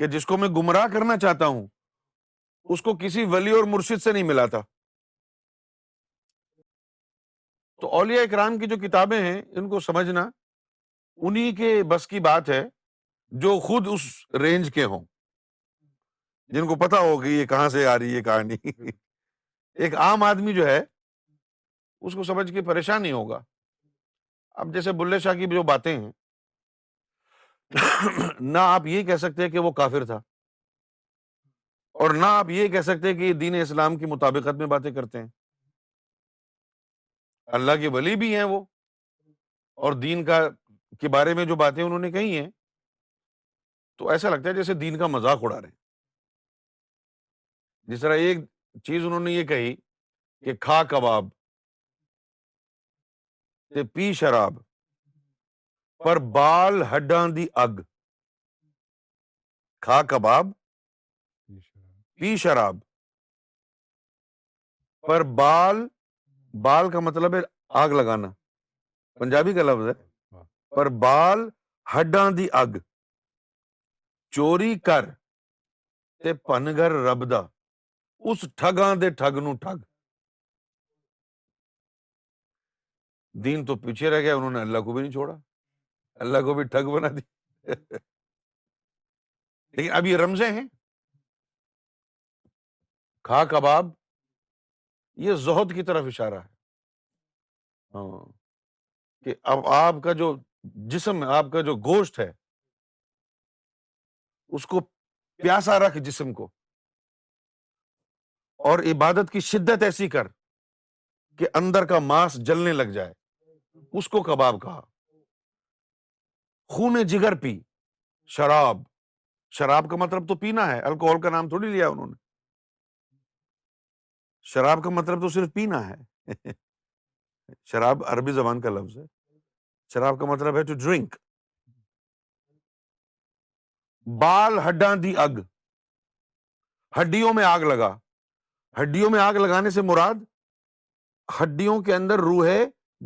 کہ جس کو میں گمراہ کرنا چاہتا ہوں اس کو کسی ولی اور مرشد سے نہیں ملا تھا تو اولیاء اکرام کی جو کتابیں ہیں ان کو سمجھنا انہی کے بس کی بات ہے جو خود اس رینج کے ہوں جن کو پتا ہوگی یہ کہاں سے آ رہی ہے کہانی ایک عام آدمی جو ہے اس کو سمجھ کے پریشان نہیں ہوگا اب جیسے بلے شاہ کی جو باتیں ہیں نہ آپ یہ کہہ سکتے کہ وہ کافر تھا اور نہ آپ یہ کہہ سکتے کہ دین اسلام کی مطابقت میں باتیں کرتے ہیں اللہ کے ولی بھی ہیں وہ اور دین کا کے بارے میں جو باتیں انہوں نے کہی ہیں تو ایسا لگتا ہے جیسے دین کا مذاق اڑا رہے ہیں جس طرح ایک چیز انہوں نے یہ کہی کہ کھا کباب پی شراب پر بال ہڈاں اگ کھا کباب پی شراب پر بال بال کا مطلب ہے آگ لگانا پنجابی کا لفظ ہے پر بال ہڈاں اگ چوری کر تے پن گھر رب دا اس دے ٹھگ نو ٹھگ دین تو پیچھے رہ گیا انہوں نے اللہ کو بھی نہیں چھوڑا اللہ کو بھی ٹھگ بنا دیا اب یہ رمزے ہیں کھا کباب یہ زہد کی طرف اشارہ ہے ہاں۔ کہ اب آپ کا جو جسم ہے آپ کا جو گوشت ہے اس کو پیاسا رکھ جسم کو اور عبادت کی شدت ایسی کر کہ اندر کا ماس جلنے لگ جائے اس کو کباب کہا خون جگر پی شراب شراب کا مطلب تو پینا ہے الکوہول کا نام تھوڑی لیا انہوں نے شراب کا مطلب تو صرف پینا ہے شراب عربی زبان کا لفظ ہے شراب کا مطلب ہے ٹو ڈرنک بال ہڈاں دی اگ ہڈیوں میں آگ لگا ہڈیوں میں آگ لگانے سے مراد ہڈیوں کے اندر روحے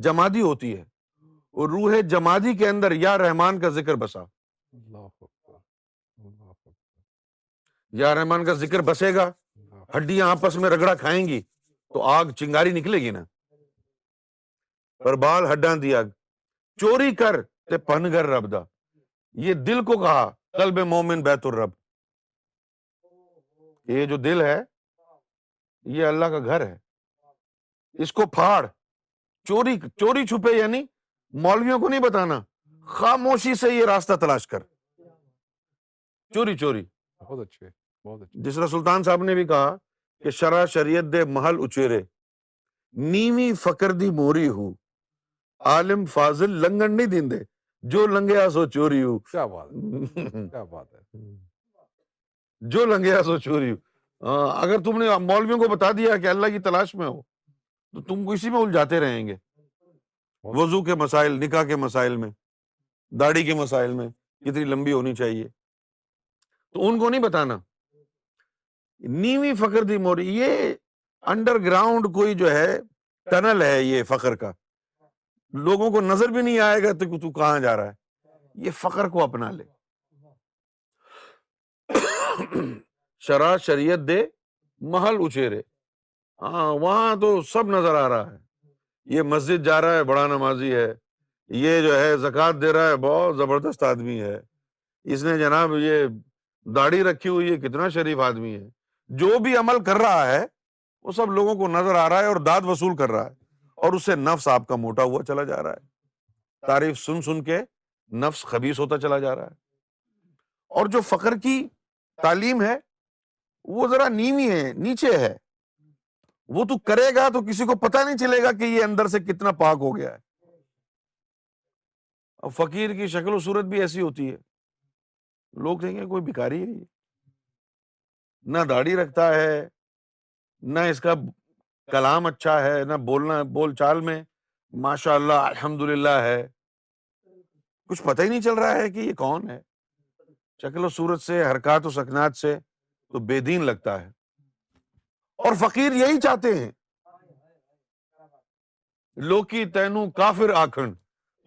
جمادی ہوتی ہے اور روح جمادی کے اندر یا رحمان کا ذکر بسا یا رحمان کا ذکر بسے گا ہڈیاں آپس میں رگڑا کھائیں گی تو آگ چنگاری نکلے گی نا پر بال ہڈاں دیا کر تے پن گھر رب دا یہ دل کو کہا قلب مومن بیت الرب یہ جو دل ہے یہ اللہ کا گھر ہے اس کو پھاڑ چوری چوری چھپے یعنی مولویوں کو نہیں بتانا خاموشی سے یہ راستہ تلاش کر چوری چوری بہت اچھے جس طرح سلطان صاحب نے بھی کہا کہ شرع شریعت دے محل اچیرے نیوی دی موری ہو عالم فاضل لنگن نہیں دین دے جو لنگیا سو چوری ہو کیا کیا بات بات ہے جو لنگیا سو چوری ہو ہاں، اگر تم نے مولویوں کو بتا دیا کہ اللہ کی تلاش میں ہو تو تم کو اسی میں الجھاتے رہیں گے وضو کے مسائل نکاح کے مسائل میں داڑھی کے مسائل میں کتنی لمبی ہونی چاہیے تو ان کو نہیں بتانا نیوی فخر دی موری یہ انڈر گراؤنڈ کوئی جو ہے ٹنل ہے یہ فخر کا لوگوں کو نظر بھی نہیں آئے گا تو کہاں جا رہا ہے یہ فخر کو اپنا لے شرا شریعت دے محل ہاں وہاں تو سب نظر آ رہا ہے یہ مسجد جا رہا ہے بڑا نمازی ہے یہ جو ہے زکوٰۃ دے رہا ہے بہت زبردست آدمی ہے اس نے جناب یہ داڑھی رکھی ہوئی ہے کتنا شریف آدمی ہے جو بھی عمل کر رہا ہے وہ سب لوگوں کو نظر آ رہا ہے اور داد وصول کر رہا ہے اور اس سے نفس آپ کا موٹا ہوا چلا جا رہا ہے تعریف سن سن کے نفس خبیص ہوتا چلا جا رہا ہے اور جو فخر کی تعلیم ہے وہ ذرا نیوی ہے نیچے ہے وہ تو کرے گا تو کسی کو پتہ نہیں چلے گا کہ یہ اندر سے کتنا پاک ہو گیا ہے اب فقیر کی شکل و صورت بھی ایسی ہوتی ہے لوگ کہیں گے کوئی ہے یہ نہ داڑھی رکھتا ہے نہ اس کا کلام اچھا ہے نہ بولنا بول چال میں ماشاء اللہ الحمد للہ ہے کچھ پتہ ہی نہیں چل رہا ہے کہ یہ کون ہے شکل و صورت سے حرکات و سکنات سے تو بے دین لگتا ہے اور فقیر یہی چاہتے ہیں لوکی تینو کافر آکھن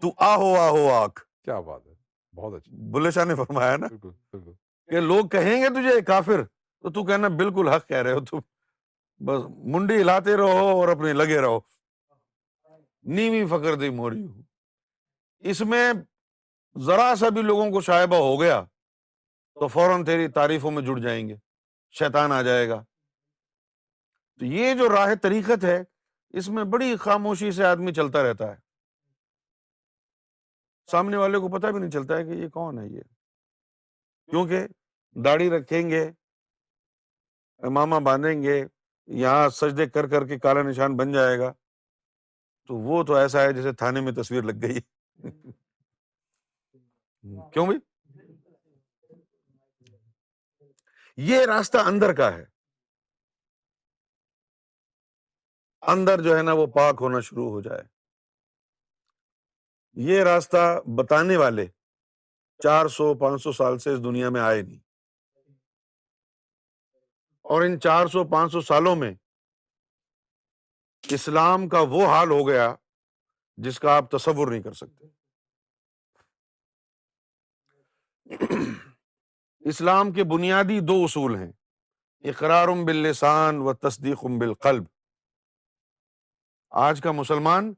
تو آہو آہو آکھ کیا بات ہے بہت اچھا بلے شاہ نے فرمایا نا کہ لوگ کہیں گے تجھے کافر تو تو کہنا بالکل حق کہہ رہے ہو تم بس منڈی لاتے رہو اور اپنے لگے رہو نیوی فکر دی موری ہو اس میں ذرا سا بھی لوگوں کو شائبہ ہو گیا تو فوراً تیری تعریفوں میں جڑ جائیں گے شیطان آ جائے گا تو یہ جو راہ طریقت ہے اس میں بڑی خاموشی سے آدمی چلتا رہتا ہے سامنے والے کو پتا بھی نہیں چلتا ہے کہ یہ کون ہے یہ کیونکہ داڑھی رکھیں گے امام باندھیں گے یہاں سجدے کر کر کے کالا نشان بن جائے گا تو وہ تو ایسا ہے جیسے تھانے میں تصویر لگ گئی کیوں یہ راستہ اندر کا ہے اندر جو ہے نا وہ پاک ہونا شروع ہو جائے یہ راستہ بتانے والے چار سو پانچ سو سال سے اس دنیا میں آئے نہیں اور ان چار سو پانچ سو سالوں میں اسلام کا وہ حال ہو گیا جس کا آپ تصور نہیں کر سکتے اسلام کے بنیادی دو اصول ہیں اقرار باللسان بل لسان و تصدیق بالقلب قلب آج کا مسلمان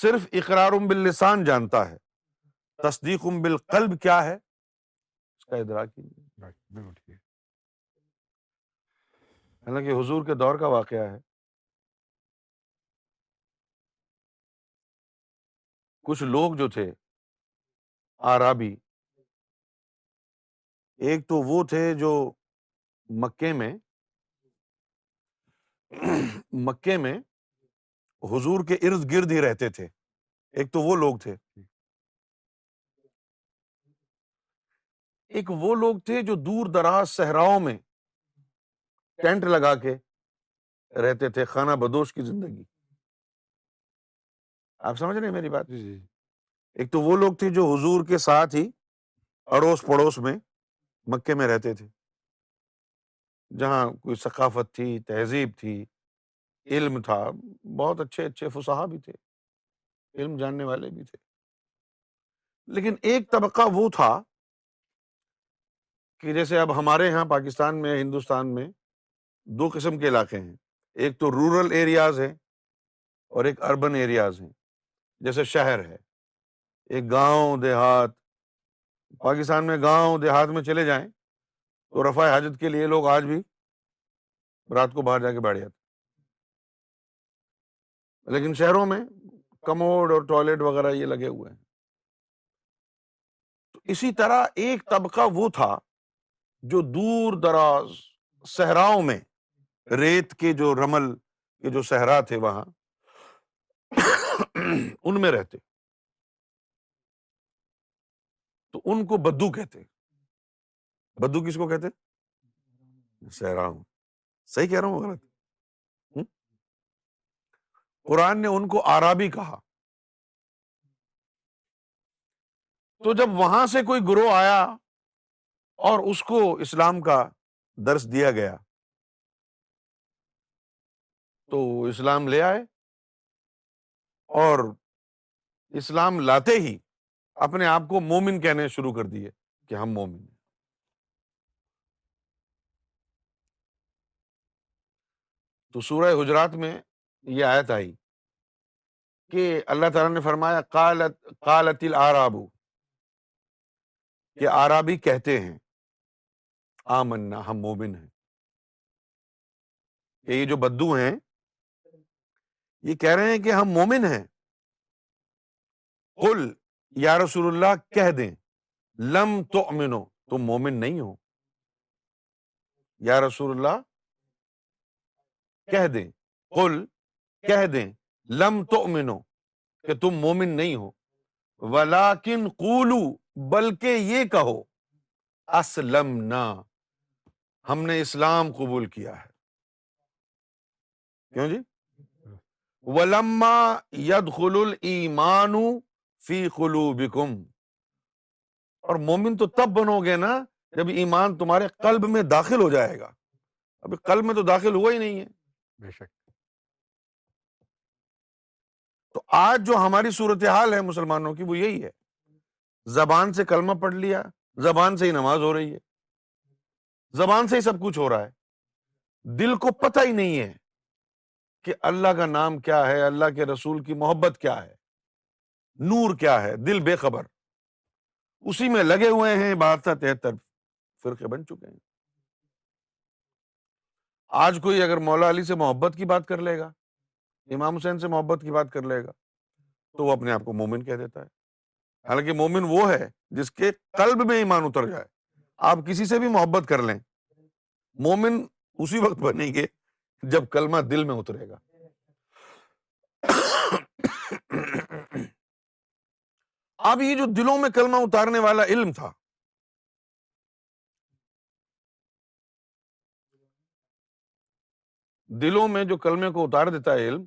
صرف اقرار باللسان جانتا ہے تصدیق بالقلب کیا ہے اس کا نہیں حالانکہ حضور کے دور کا واقعہ ہے کچھ لوگ جو تھے آرابی ایک تو وہ تھے جو مکے میں مکے میں حضور کے ارد گرد ہی رہتے تھے ایک تو وہ لوگ تھے ایک وہ لوگ تھے جو دور دراز صحراؤں میں ٹینٹ لگا کے رہتے تھے خانہ بدوش کی زندگی آپ سمجھ رہے ہیں میری بات جی، جی۔ ایک تو وہ لوگ تھے جو حضور کے ساتھ ہی اڑوس پڑوس میں مکے میں رہتے تھے جہاں کوئی ثقافت تھی تہذیب تھی علم تھا بہت اچھے اچھے فسہا بھی تھے علم جاننے والے بھی تھے لیکن ایک طبقہ وہ تھا کہ جیسے اب ہمارے یہاں پاکستان میں ہندوستان میں دو قسم کے علاقے ہیں ایک تو رورل ایریاز ہیں اور ایک اربن ایریاز ہیں جیسے شہر ہے ایک گاؤں دیہات پاکستان میں گاؤں دیہات میں چلے جائیں تو رفع حاجت کے لیے لوگ آج بھی رات کو باہر جا کے بیٹھ جاتے لیکن شہروں میں کموڈ اور ٹوائلٹ وغیرہ یہ لگے ہوئے ہیں تو اسی طرح ایک طبقہ وہ تھا جو دور دراز صحراؤں میں ریت کے جو رمل کے جو صحرا تھے وہاں ان میں رہتے تو ان کو بدو کہتے بدو کس کو کہتے صحرا ہوں صحیح کہہ رہا ہوں غلط قرآن نے ان کو آرابی کہا تو جب وہاں سے کوئی گروہ آیا اور اس کو اسلام کا درس دیا گیا تو اسلام لے آئے اور اسلام لاتے ہی اپنے آپ کو مومن کہنے شروع کر دیے کہ ہم مومن ہیں تو سورہ حجرات میں یہ آیت آئی کہ اللہ تعالیٰ نے فرمایا قالت قالت العرابو کہ آرابی کہتے ہیں آمنا ہم مومن ہیں کہ یہ جو بدو ہیں یہ کہہ رہے ہیں کہ ہم مومن ہیں یا رسول اللہ کہہ دیں لم تو امن ہو تم مومن نہیں ہو یا رسول اللہ کہہ دیں کل کہہ دیں لم تؤمنو کہ تم مومن نہیں ہو ولاکن قولو بلکہ یہ کہو اسلمنا ہم نے اسلام قبول کیا ہے کیوں جی ولما یدخل الایمان فی قلوبکم اور مومن تو تب بنو گے نا جب ایمان تمہارے قلب میں داخل ہو جائے گا ابھی قلب میں تو داخل ہوا ہی نہیں ہے بے شک تو آج جو ہماری صورتحال ہے مسلمانوں کی وہ یہی ہے زبان سے کلمہ پڑھ لیا زبان سے ہی نماز ہو رہی ہے زبان سے ہی سب کچھ ہو رہا ہے دل کو پتہ ہی نہیں ہے کہ اللہ کا نام کیا ہے اللہ کے رسول کی محبت کیا ہے نور کیا ہے دل بے خبر اسی میں لگے ہوئے ہیں بادشاہ تہتر فرقے بن چکے ہیں آج کوئی اگر مولا علی سے محبت کی بات کر لے گا امام حسین سے محبت کی بات کر لے گا تو وہ اپنے آپ کو مومن کہہ دیتا ہے حالانکہ مومن وہ ہے جس کے قلب میں ایمان اتر جائے آپ کسی سے بھی محبت کر لیں مومن اسی وقت بنیں گے جب کلمہ دل میں اترے گا اب یہ جو دلوں میں کلمہ اتارنے والا علم تھا دلوں میں جو کلمے کو اتار دیتا ہے علم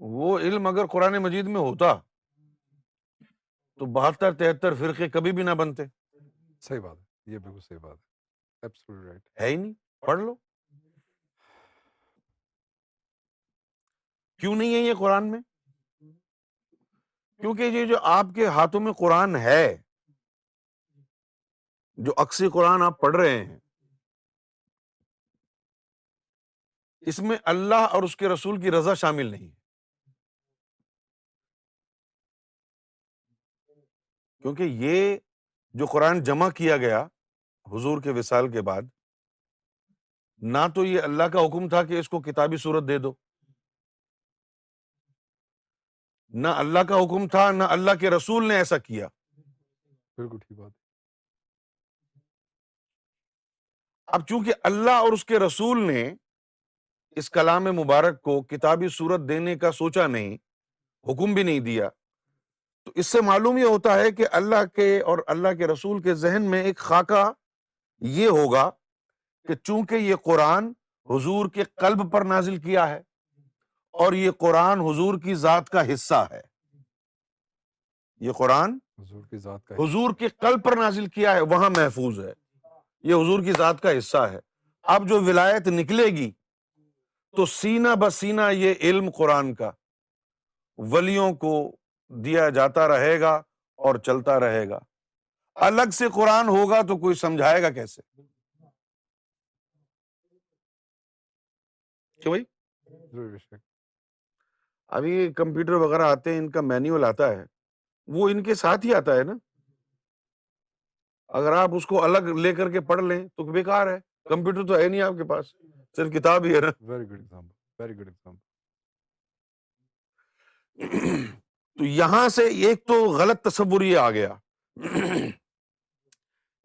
وہ علم اگر قرآن مجید میں ہوتا تو بہتر تہتر فرقے کبھی بھی نہ بنتے صحیح بات ہے یہ بالکل صحیح بات ہے ہی نہیں پڑھ لو کیوں نہیں ہے یہ قرآن میں کیونکہ یہ جو آپ کے ہاتھوں میں قرآن ہے جو اکثر قرآن آپ پڑھ رہے ہیں اس میں اللہ اور اس کے رسول کی رضا شامل نہیں ہے کیونکہ یہ جو قرآن جمع کیا گیا حضور کے وسال کے بعد نہ تو یہ اللہ کا حکم تھا کہ اس کو کتابی صورت دے دو نہ اللہ کا حکم تھا نہ اللہ کے رسول نے ایسا کیا بالکل ٹھیک بات اب چونکہ اللہ اور اس کے رسول نے اس کلام مبارک کو کتابی صورت دینے کا سوچا نہیں حکم بھی نہیں دیا تو اس سے معلوم یہ ہوتا ہے کہ اللہ کے اور اللہ کے رسول کے ذہن میں ایک خاکہ یہ ہوگا کہ چونکہ یہ قرآن حضور کے قلب پر نازل کیا ہے اور یہ حصہ حضور کی ذات کا حضور کے قلب پر نازل کیا ہے وہاں محفوظ ہے یہ حضور کی ذات کا حصہ ہے اب جو ولایت نکلے گی تو سینہ بسینہ یہ علم قرآن کا ولیوں کو دیا جاتا رہے گا اور چلتا رہے گا الگ سے قرآن ہوگا تو کوئی سمجھائے گا کیسے ابھی کمپیوٹر وغیرہ آتے ہیں ان کا مینیول آتا ہے وہ ان کے ساتھ ہی آتا ہے نا اگر آپ اس کو الگ لے کر کے پڑھ لیں تو بےکار ہے کمپیوٹر تو ہے نہیں آپ کے پاس صرف کتاب ہی ہے نا very good very good example تو یہاں سے ایک تو غلط تصور یہ آ گیا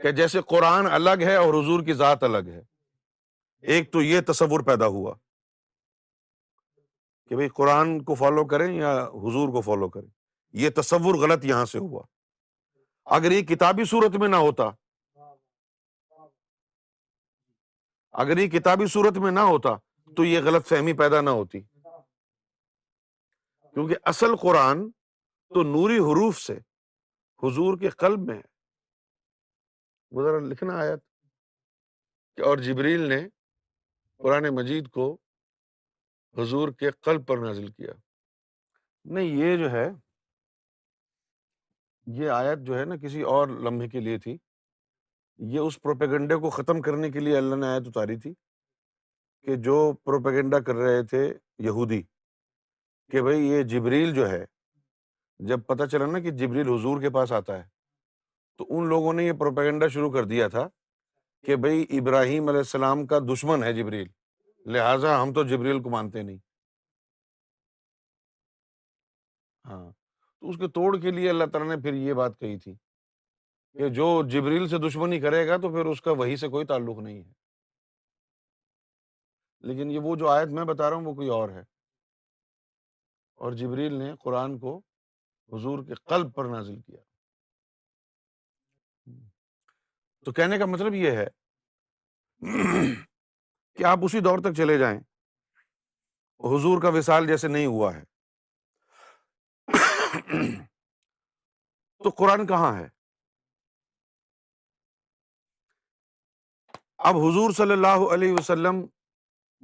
کہ جیسے قرآن الگ ہے اور حضور کی ذات الگ ہے ایک تو یہ تصور پیدا ہوا کہ بھائی قرآن کو فالو کریں یا حضور کو فالو کریں یہ تصور غلط یہاں سے ہوا اگر یہ کتابی صورت میں نہ ہوتا اگر یہ کتابی صورت میں نہ ہوتا تو یہ غلط فہمی پیدا نہ ہوتی کیونکہ اصل قرآن تو نوری حروف سے حضور کے قلب میں وہ ذرا لکھنا آیا کہ اور جبریل نے قرآن مجید کو حضور کے قلب پر نازل کیا نہیں یہ جو ہے یہ آیت جو ہے نا کسی اور لمحے کے لیے تھی یہ اس پروپیگنڈے کو ختم کرنے کے لیے اللہ نے آیت اتاری تھی کہ جو پروپیگنڈا کر رہے تھے یہودی کہ بھائی یہ جبریل جو ہے جب پتا چلا نا کہ جبریل حضور کے پاس آتا ہے تو ان لوگوں نے یہ پروپیگنڈا شروع کر دیا تھا کہ بھائی ابراہیم علیہ السلام کا دشمن ہے جبریل لہٰذا ہم تو جبریل کو مانتے نہیں ہاں تو اس کے توڑ کے لیے اللہ تعالیٰ نے پھر یہ بات کہی تھی کہ جو جبریل سے دشمنی کرے گا تو پھر اس کا وہی سے کوئی تعلق نہیں ہے لیکن یہ وہ جو آیت میں بتا رہا ہوں وہ کوئی اور ہے اور جبریل نے قرآن کو حضور کے قلب پر نازل کیا تو کہنے کا مطلب یہ ہے کہ آپ اسی دور تک چلے جائیں حضور کا وصال جیسے نہیں ہوا ہے تو قرآن کہاں ہے اب حضور صلی اللہ علیہ وسلم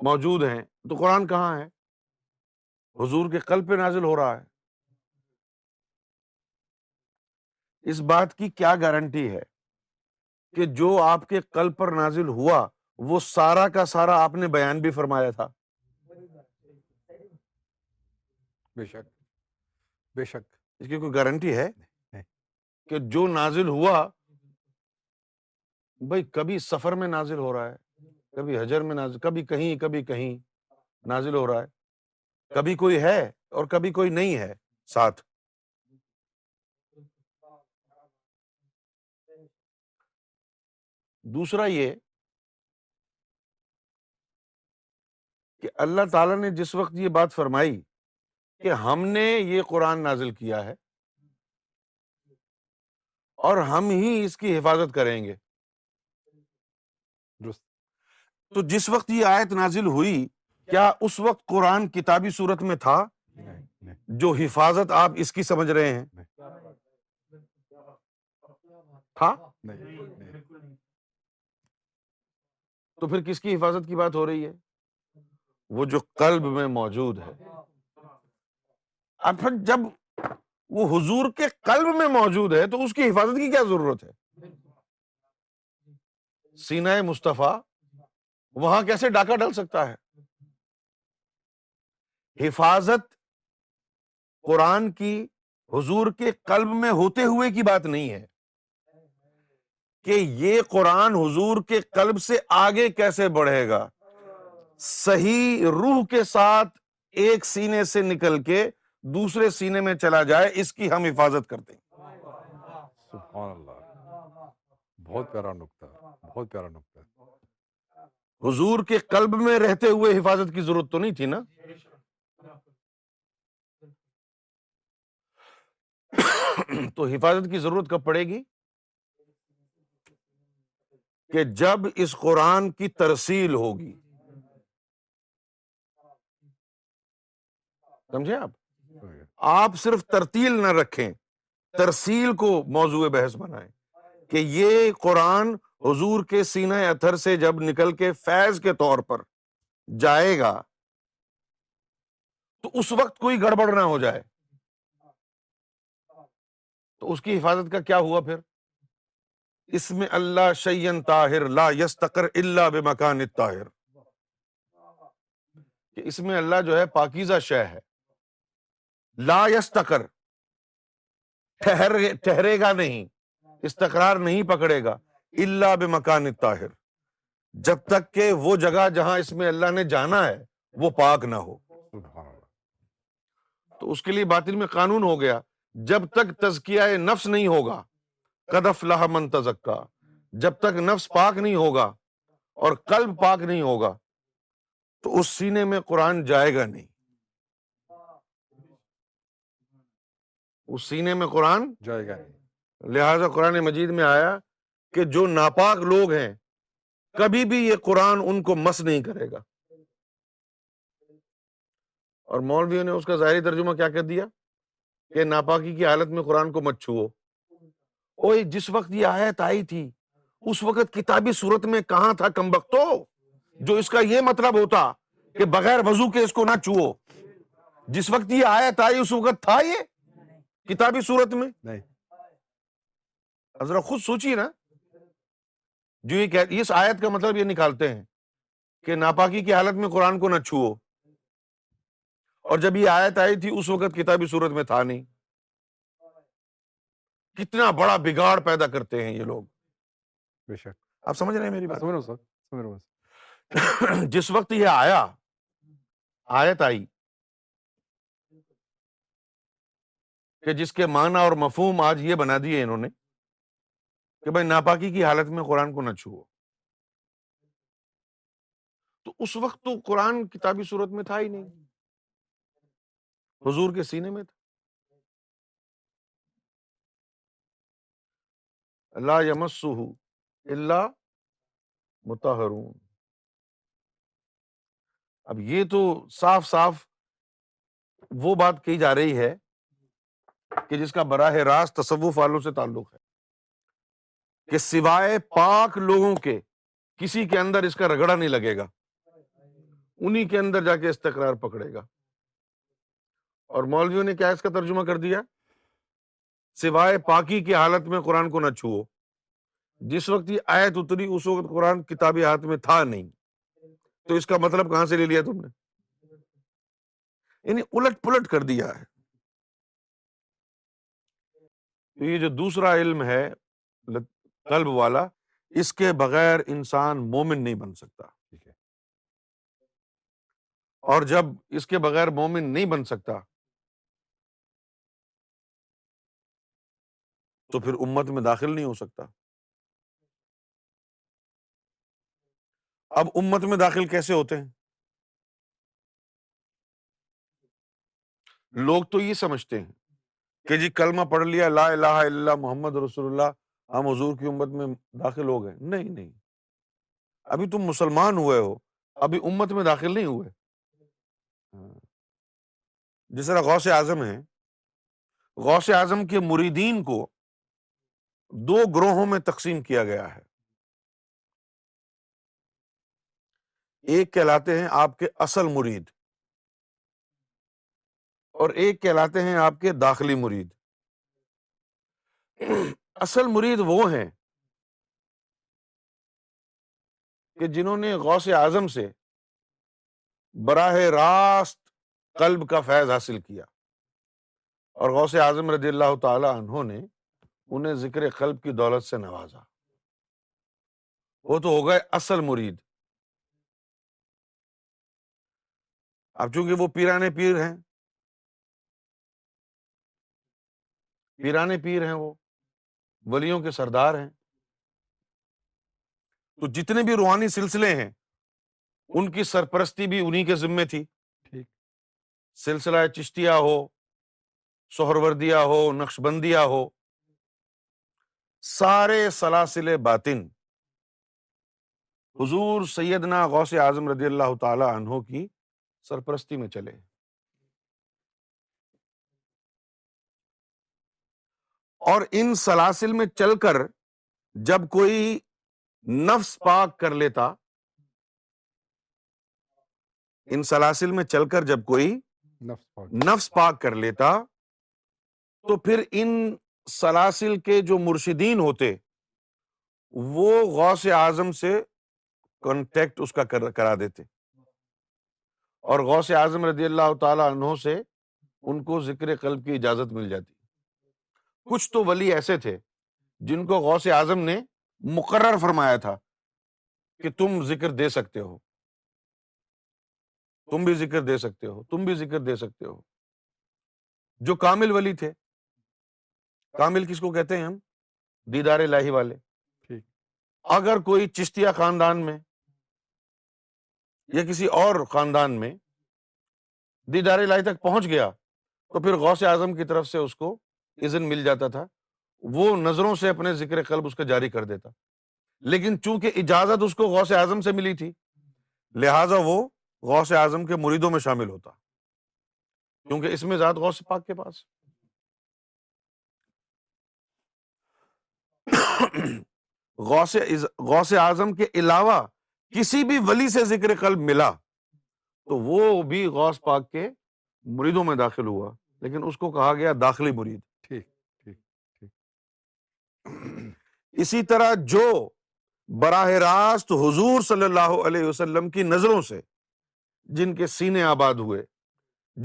موجود ہیں تو قرآن کہاں ہے حضور کے قلب پہ نازل ہو رہا ہے اس بات کی کیا گارنٹی ہے کہ جو آپ کے کل پر نازل ہوا وہ سارا کا سارا آپ نے بیان بھی فرمایا تھا بے بے شک شک اس کی کوئی گارنٹی ہے کہ جو نازل ہوا بھائی کبھی سفر میں نازل ہو رہا ہے کبھی حجر میں نازل کبھی کہیں کبھی کہیں نازل ہو رہا ہے کبھی کوئی ہے اور کبھی کوئی نہیں ہے ساتھ دوسرا یہ کہ اللہ تعالیٰ نے جس وقت یہ بات فرمائی کہ ہم نے یہ قرآن نازل کیا ہے اور ہم ہی اس کی حفاظت کریں گے تو جس وقت یہ آیت نازل ہوئی کیا اس وقت قرآن کتابی صورت میں تھا جو حفاظت آپ اس کی سمجھ رہے ہیں تھا تو پھر کس کی حفاظت کی بات ہو رہی ہے وہ جو قلب میں موجود ہے پھر جب وہ حضور کے قلب میں موجود ہے تو اس کی حفاظت کی کیا ضرورت ہے سینا مصطفیٰ وہاں کیسے ڈاکہ ڈل سکتا ہے حفاظت قرآن کی حضور کے قلب میں ہوتے ہوئے کی بات نہیں ہے کہ یہ قرآن حضور کے قلب سے آگے کیسے بڑھے گا صحیح روح کے ساتھ ایک سینے سے نکل کے دوسرے سینے میں چلا جائے اس کی ہم حفاظت کرتے ہیں سبحان اللہ بہت پیارا نکتہ بہت پیارا نکتہ حضور کے قلب میں رہتے ہوئے حفاظت کی ضرورت تو نہیں تھی نا تو حفاظت کی ضرورت کب پڑے گی کہ جب اس قرآن کی ترسیل ہوگی سمجھے آپ آپ صرف ترتیل نہ رکھیں ترسیل کو موضوع بحث بنائیں کہ یہ قرآن حضور کے سینہ اتھر سے جب نکل کے فیض کے طور پر جائے گا تو اس وقت کوئی گڑبڑ نہ ہو جائے تو اس کی حفاظت کا کیا ہوا پھر اس میں اللہ شیئن طاہر لا یستقر اللہ بے مکان طاہر کہ اس میں اللہ جو ہے پاکیزہ شے ہے لا یستقر ٹھہر ٹھہرے گا نہیں استقرار نہیں پکڑے گا اللہ مکان طاہر جب تک کہ وہ جگہ جہاں اس میں اللہ نے جانا ہے وہ پاک نہ ہو تو اس کے لیے باطل میں قانون ہو گیا جب تک تزکیہ نفس نہیں ہوگا لہ من تزکا جب تک نفس پاک نہیں ہوگا اور قلب پاک نہیں ہوگا تو اس سینے میں قرآن جائے گا نہیں اس سینے میں قرآن جائے گا نہیں لہذا قرآن مجید میں آیا کہ جو ناپاک لوگ ہیں کبھی بھی یہ قرآن ان کو مس نہیں کرے گا اور مولویوں نے اس کا ظاہری ترجمہ کیا کر دیا کہ ناپاکی کی حالت میں قرآن کو مت چھو جس وقت یہ آیت آئی تھی اس وقت کتابی صورت میں کہاں تھا کم کا یہ مطلب ہوتا کہ بغیر وضو کے اس کو نہ چھو جس وقت یہ آیت آئی اس وقت تھا یہ کتابی صورت میں خود سوچیے نا جو یہ کہ اس آیت کا مطلب یہ نکالتے ہیں کہ ناپاکی کی حالت میں قرآن کو نہ چھو اور جب یہ آیت آئی تھی اس وقت کتابی صورت میں تھا نہیں کتنا بڑا بگاڑ پیدا کرتے ہیں یہ لوگ بے شک آپ سمجھ رہے ہیں میری بات جس وقت یہ آیا آیت آئی کہ جس کے معنی اور مفہوم آج یہ بنا دیے انہوں نے کہ بھائی ناپاکی کی حالت میں قرآن کو نہ چھو تو اس وقت تو قرآن کتابی صورت میں تھا ہی نہیں حضور کے سینے میں تھا اللہ یمس اللہ متحرون اب یہ تو صاف صاف وہ بات کی جا رہی ہے کہ جس کا براہ راست تصوف والوں سے تعلق ہے کہ سوائے پاک لوگوں کے کسی کے اندر اس کا رگڑا نہیں لگے گا انہی کے اندر جا کے استقرار پکڑے گا اور مولویوں نے کیا اس کا ترجمہ کر دیا سوائے پاکی کی حالت میں قرآن کو نہ چھو جس وقت یہ آیت اتری اس وقت قرآن کتابی ہاتھ میں تھا نہیں تو اس کا مطلب کہاں سے لے لیا تم نے یعنی الٹ پلٹ کر دیا ہے تو یہ جو دوسرا علم ہے قلب والا اس کے بغیر انسان مومن نہیں بن سکتا اور جب اس کے بغیر مومن نہیں بن سکتا تو پھر امت میں داخل نہیں ہو سکتا اب امت میں داخل کیسے ہوتے ہیں لوگ تو یہ سمجھتے ہیں کہ جی کلمہ پڑھ لیا لا الہ الا محمد رسول اللہ ہم حضور کی امت میں داخل ہو گئے نہیں نہیں ابھی تم مسلمان ہوئے ہو ابھی امت میں داخل نہیں ہوئے ہاں۔ جس طرح غوث اعظم ہے غوث اعظم کے مریدین کو دو گروہوں میں تقسیم کیا گیا ہے ایک کہلاتے ہیں آپ کے اصل مرید اور ایک کہلاتے ہیں آپ کے داخلی مرید اصل مرید وہ ہیں کہ جنہوں نے غوث اعظم سے براہ راست قلب کا فیض حاصل کیا اور غوث اعظم رضی اللہ تعالی انہوں نے انہیں ذکر قلب کی دولت سے نوازا وہ تو ہو گئے اصل مرید اب چونکہ وہ پیرانے پیر ہیں پیرانے پیر ہیں وہ ولیوں کے سردار ہیں تو جتنے بھی روحانی سلسلے ہیں ان کی سرپرستی بھی انہیں کے ذمے تھی سلسلہ چشتیا ہو سہروردیا ہو نقش بندیا ہو سارے سلاسل باطن حضور سیدنا غوث اعظم رضی اللہ تعالی عنہ کی سرپرستی میں چلے اور ان سلاسل میں چل کر جب کوئی نفس پاک کر لیتا ان سلاسل میں چل کر جب کوئی نفس پاک کر لیتا تو پھر ان سلاسل کے جو مرشدین ہوتے وہ غوث اعظم سے کانٹیکٹ اس کا کرا دیتے اور غوث اعظم رضی اللہ تعالی سے ان کو ذکر قلب کی اجازت مل جاتی کچھ تو ولی ایسے تھے جن کو غوث اعظم نے مقرر فرمایا تھا کہ تم ذکر دے سکتے ہو تم بھی ذکر دے سکتے ہو تم بھی ذکر دے سکتے ہو جو کامل ولی تھے کامل کس کو کہتے ہیں ہم دیدار الہی والے اگر کوئی چشتیا خاندان میں یا کسی اور خاندان میں دیدار الہی تک پہنچ گیا تو پھر غوث اعظم کی طرف سے اس کو اذن مل جاتا تھا وہ نظروں سے اپنے ذکر قلب اس کا جاری کر دیتا لیکن چونکہ اجازت اس کو غوث اعظم سے ملی تھی لہٰذا وہ غوث اعظم کے مریدوں میں شامل ہوتا کیونکہ اس میں ذات غوث پاک کے پاس غوث اعظم کے علاوہ کسی بھی ولی سے ذکر قلب ملا تو وہ بھی غوث پاک کے مریدوں میں داخل ہوا لیکن اس کو کہا گیا داخلی مرید اسی طرح جو براہ راست حضور صلی اللہ علیہ وسلم کی نظروں سے جن کے سینے آباد ہوئے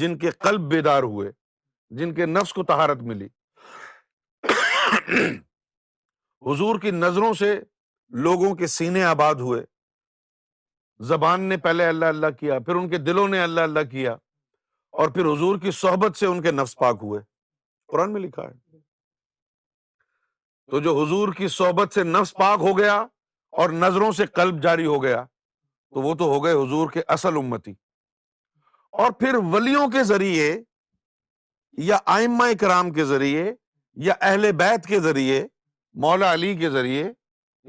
جن کے قلب بیدار ہوئے جن کے نفس کو تہارت ملی حضور کی نظروں سے لوگوں کے سینے آباد ہوئے زبان نے پہلے اللہ اللہ کیا پھر ان کے دلوں نے اللہ اللہ کیا اور پھر حضور کی صحبت سے ان کے نفس پاک ہوئے قرآن میں لکھا ہے تو جو حضور کی صحبت سے نفس پاک ہو گیا اور نظروں سے قلب جاری ہو گیا تو وہ تو ہو گئے حضور کے اصل امتی اور پھر ولیوں کے ذریعے یا آئمہ کرام کے ذریعے یا اہل بیت کے ذریعے مولا علی کے ذریعے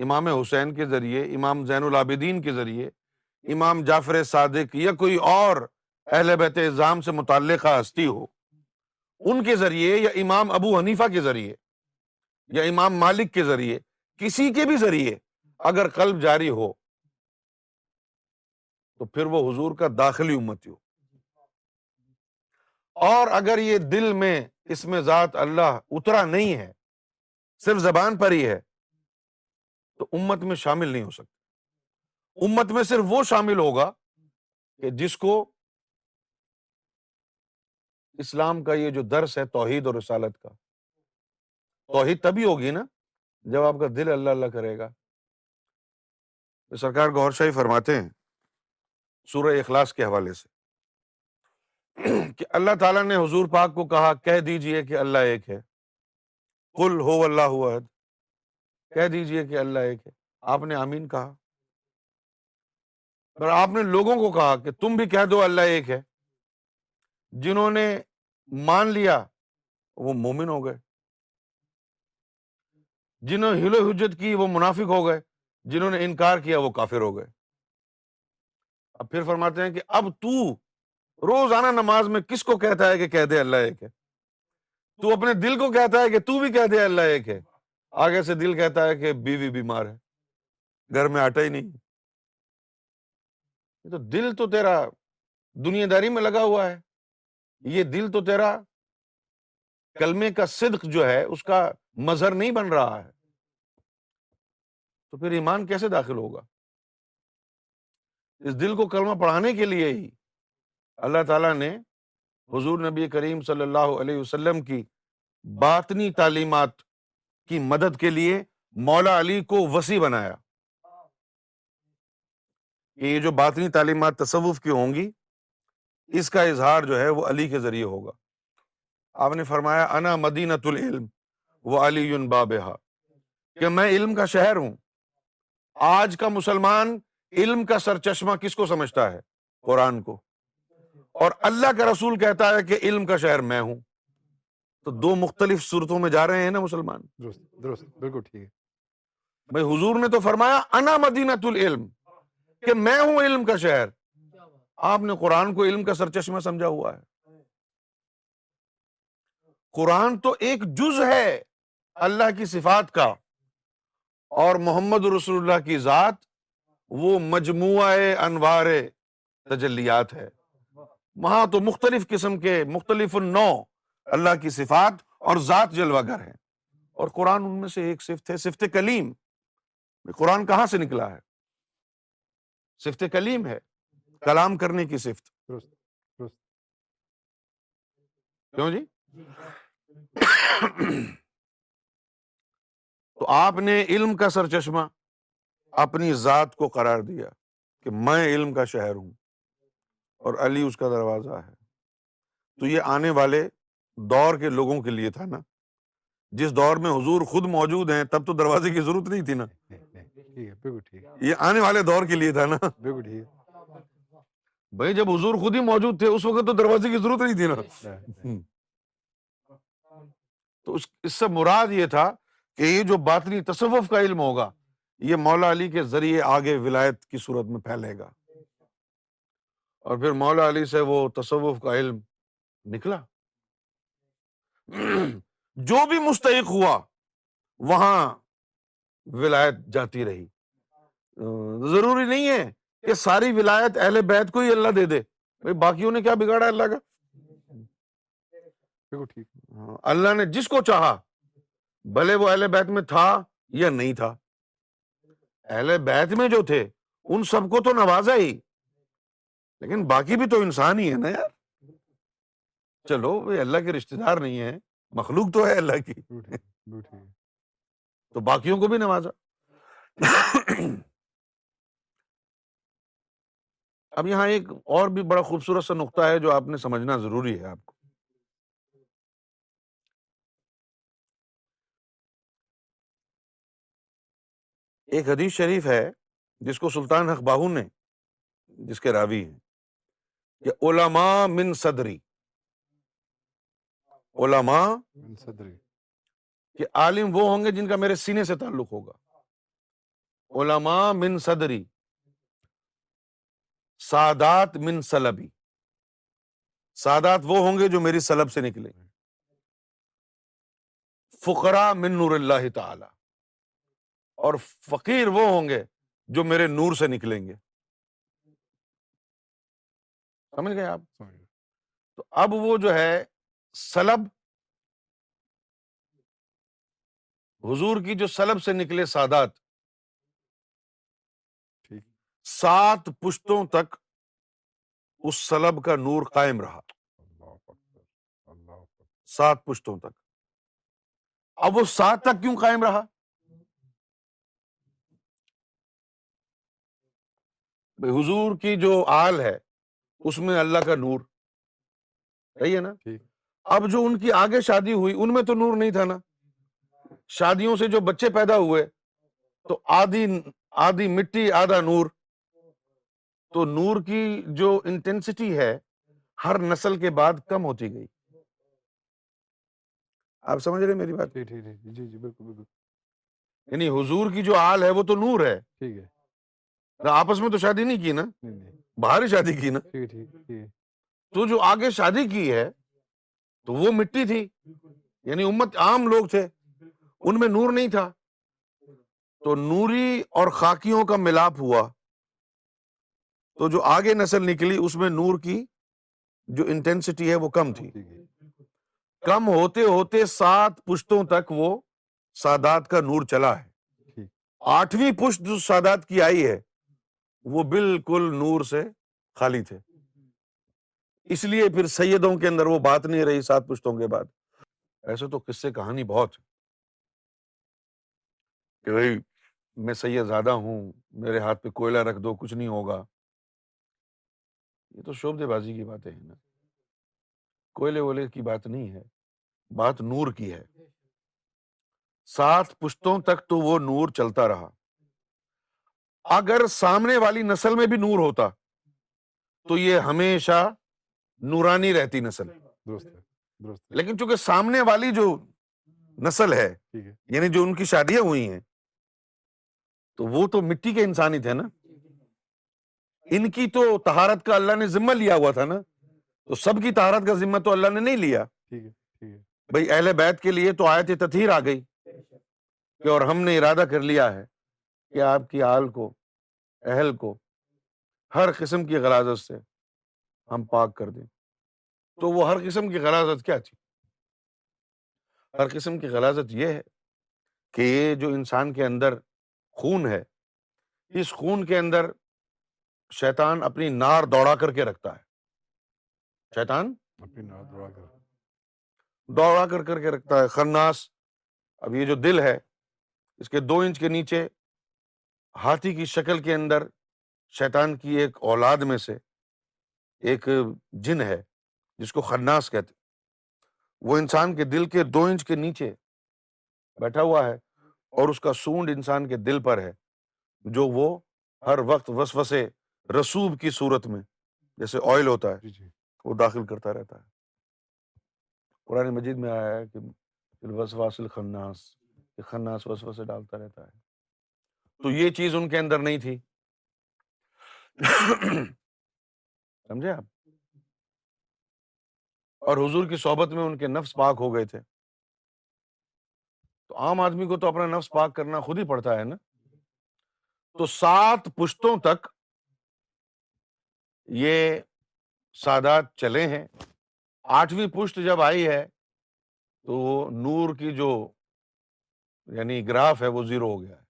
امام حسین کے ذریعے امام زین العابدین کے ذریعے امام جعفر صادق یا کوئی اور اہل بیت الزام سے متعلقہ ہستی ہو ان کے ذریعے یا امام ابو حنیفہ کے ذریعے یا امام مالک کے ذریعے کسی کے بھی ذریعے اگر قلب جاری ہو تو پھر وہ حضور کا داخلی امت ہو اور اگر یہ دل میں اس میں ذات اللہ اترا نہیں ہے صرف زبان پر ہی ہے تو امت میں شامل نہیں ہو سکتا امت میں صرف وہ شامل ہوگا کہ جس کو اسلام کا یہ جو درس ہے توحید اور رسالت کا توحید تبھی ہوگی نا جب آپ کا دل اللہ اللہ کرے گا سرکار گور شاہی فرماتے ہیں سورہ اخلاص کے حوالے سے کہ اللہ تعالیٰ نے حضور پاک کو کہا کہہ دیجئے کہ اللہ ایک ہے کل ہو اللہ کہہ دیجیے کہ اللہ ایک ہے آپ نے آمین کہا پر آپ نے لوگوں کو کہا کہ تم بھی کہہ دو اللہ ایک ہے جنہوں نے مان لیا وہ مومن ہو گئے جنہوں نے ہلو حجت کی وہ منافق ہو گئے جنہوں نے انکار کیا وہ کافر ہو گئے اب پھر فرماتے ہیں کہ اب تو روزانہ نماز میں کس کو کہتا ہے کہ کہہ دے اللہ ایک ہے تو اپنے دل کو کہتا ہے کہ تو بھی کہہ دے اللہ ایک ہے آگے سے دل کہتا ہے کہ بیوی بیمار ہے گھر میں آٹا ہی نہیں تو دل تو تیرا دنیا داری میں لگا ہوا ہے یہ دل تو تیرا کلمے کا صدق جو ہے اس کا مظہر نہیں بن رہا ہے تو پھر ایمان کیسے داخل ہوگا اس دل کو کلمہ پڑھانے کے لیے ہی اللہ تعالیٰ نے حضور نبی کریم صلی اللہ علیہ وسلم کی باطنی تعلیمات کی مدد کے لیے مولا علی کو وسیع بنایا کہ یہ جو باطنی تعلیمات تصوف کی ہوں گی اس کا اظہار جو ہے وہ علی کے ذریعے ہوگا آپ نے فرمایا انا علی باب کہ میں علم کا شہر ہوں آج کا مسلمان علم کا سرچشمہ کس کو سمجھتا ہے قرآن کو اور اللہ کا رسول کہتا ہے کہ علم کا شہر میں ہوں تو دو مختلف صورتوں میں جا رہے ہیں نا مسلمان بالکل ٹھیک ہے بھائی حضور نے تو فرمایا انا کہ میں ہوں علم علم کا کا شہر آپ نے قرآن کو سرچشمہ سمجھا ہوا ہے قرآن تو ایک جز ہے اللہ کی صفات کا اور محمد رسول اللہ کی ذات وہ مجموعہ انوار تجلیات ہے وہاں تو مختلف قسم کے مختلف نو اللہ کی صفات اور ذات جلوہ گر ہیں اور قرآن ان میں سے ایک صفت ہے صفت کلیم قرآن کہاں سے نکلا ہے صفت کلیم ہے کلام کرنے کی صفت کیوں جی تو آپ نے علم کا سر چشمہ اپنی ذات کو قرار دیا کہ میں علم کا شہر ہوں اور علی اس کا دروازہ ہے تو یہ آنے والے دور کے لوگوں کے لیے تھا نا جس دور میں حضور خود موجود ہیں تب تو دروازے کی ضرورت نہیں تھی نا یہ آنے والے دور کے لیے تھا نا بھائی جب حضور خود ہی موجود تھے اس وقت تو دروازے کی ضرورت نہیں تھی نا تو اس سے مراد یہ تھا کہ یہ جو باطنی تصوف کا علم ہوگا یہ مولا علی کے ذریعے آگے ولایت کی صورت میں پھیلے گا اور پھر مولا علی سے وہ تصوف کا علم نکلا جو بھی مستحق ہوا وہاں ولایت جاتی رہی ضروری نہیں ہے کہ ساری ولایت اہل بیت کو ہی اللہ دے دے باقیوں نے کیا بگاڑا اللہ کا ہاں، اللہ نے جس کو چاہا بھلے وہ اہل بیت میں تھا یا نہیں تھا اہل بیت میں جو تھے ان سب کو تو نوازا ہی لیکن باقی بھی تو انسان ہی ہے نا یار چلو اللہ کے رشتے دار نہیں ہے مخلوق تو ہے اللہ کی تو باقیوں کو بھی نوازا اب یہاں ایک اور بھی بڑا خوبصورت سا نقطہ ہے جو آپ نے سمجھنا ضروری ہے آپ کو ایک حدیث شریف ہے جس کو سلطان باہو نے جس کے راوی ہیں کہ علماء من صدری علماء من صدری کہ عالم وہ ہوں گے جن کا میرے سینے سے تعلق ہوگا علماء من صدری سادات من سلبی سادات وہ ہوں گے جو میری سلب سے نکلے فقرا من نور اللہ تعالی اور فقیر وہ ہوں گے جو میرے نور سے نکلیں گے سمجھ گئے آپ تو اب وہ جو ہے سلب حضور کی جو سلب سے نکلے سادات سات پشتوں تک اس سلب کا نور قائم رہا سات پشتوں تک اب وہ سات تک کیوں قائم رہا حضور کی جو آل ہے اس میں اللہ کا نور صحیح ہے نا اب جو ان کی آگے شادی ہوئی ان میں تو نور نہیں تھا نا شادیوں سے جو بچے پیدا ہوئے تو تو آدھی آدھی مٹی آدھا نور نور کی جو انٹینسٹی ہے ہر نسل کے بعد کم ہوتی گئی آپ سمجھ رہے میری بات جی،, جی جی بالکل بالکل یعنی حضور کی جو آل ہے وہ تو نور ہے آپس میں تو شادی نہیں کی نا باہر شادی کی نا جی، جی، جی۔ تو جو آگے شادی کی ہے تو وہ مٹی تھی یعنی امت عام لوگ تھے ان میں نور نہیں تھا تو نوری اور خاکیوں کا ملاپ ہوا تو جو آگے نسل نکلی اس میں نور کی جو انٹینسٹی ہے وہ کم تھی کم ہوتے ہوتے سات پشتوں تک وہ سادات کا نور چلا ہے آٹھویں پشت جو سادات کی آئی ہے وہ بالکل نور سے خالی تھے اس لیے پھر سیدوں کے اندر وہ بات نہیں رہی سات پشتوں کے بعد ایسے تو قصے کہانی بہت کہ بھائی میں سید زیادہ ہوں میرے ہاتھ پہ کوئلہ رکھ دو کچھ نہیں ہوگا یہ تو شوبدے بازی کی باتیں ہیں نا کوئلے وولے کی بات نہیں ہے بات نور کی ہے سات پشتوں تک تو وہ نور چلتا رہا اگر سامنے والی نسل میں بھی نور ہوتا تو یہ ہمیشہ نورانی رہتی نسل لیکن چونکہ سامنے والی جو نسل ہے یعنی جو ان کی شادیاں ہوئی ہیں تو وہ تو مٹی کے انسان ہی تھے نا ان کی تو تہارت کا اللہ نے ذمہ لیا ہوا تھا نا تو سب کی تہارت کا ذمہ تو اللہ نے نہیں لیا بھائی اہل بیت کے لیے تو آیت تطہیر آ گئی اور ہم نے ارادہ کر لیا ہے کہ آپ کی آل کو اہل کو ہر قسم کی غلازت سے ہم پاک کر دیں تو وہ ہر قسم کی غلازت کیا تھی ہر قسم کی غلازت یہ ہے کہ یہ جو انسان کے اندر خون ہے اس خون کے اندر شیطان اپنی نار دوڑا کر کے رکھتا ہے شیطان اپنی دوڑا کر کر کے رکھتا ہے خرناس اب یہ جو دل ہے اس کے دو انچ کے نیچے ہاتھی کی شکل کے اندر شیطان کی ایک اولاد میں سے ایک جن ہے جس کو خناس کہتے وہ انسان کے دل کے دو انچ کے نیچے بیٹھا ہوا ہے اور اس کا سونڈ انسان کے دل پر ہے جو وہ ہر وقت وسوسے رسوب کی صورت میں جیسے آئل ہوتا ہے جی، جی۔ وہ داخل کرتا رہتا ہے قرآن مجید میں آیا ہے کہ خناس وسوسے ڈالتا رہتا ہے تو یہ چیز ان کے اندر نہیں تھی سمجھے آپ اور حضور کی صحبت میں ان کے نفس پاک ہو گئے تھے تو عام آدمی کو تو اپنا نفس پاک کرنا خود ہی پڑتا ہے نا تو سات پشتوں تک یہ سادات چلے ہیں آٹھویں پشت جب آئی ہے تو وہ نور کی جو یعنی گراف ہے وہ زیرو ہو گیا ہے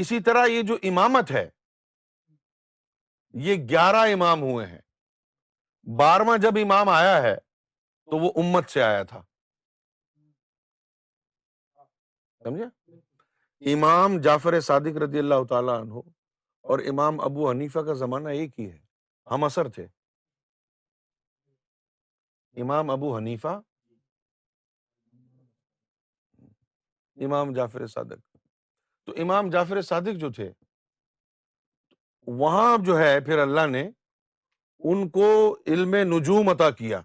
اسی طرح یہ جو امامت ہے یہ گیارہ امام ہوئے ہیں بارواں جب امام آیا ہے تو وہ امت سے آیا تھا سمجھے امام جعفر صادق رضی اللہ تعالیٰ عنہ اور امام ابو حنیفہ کا زمانہ ایک ہی ہے ہم اثر تھے امام ابو حنیفہ امام جعفر صادق تو امام جعفر صادق جو تھے وہاں جو ہے پھر اللہ نے ان کو علم نجوم عطا کیا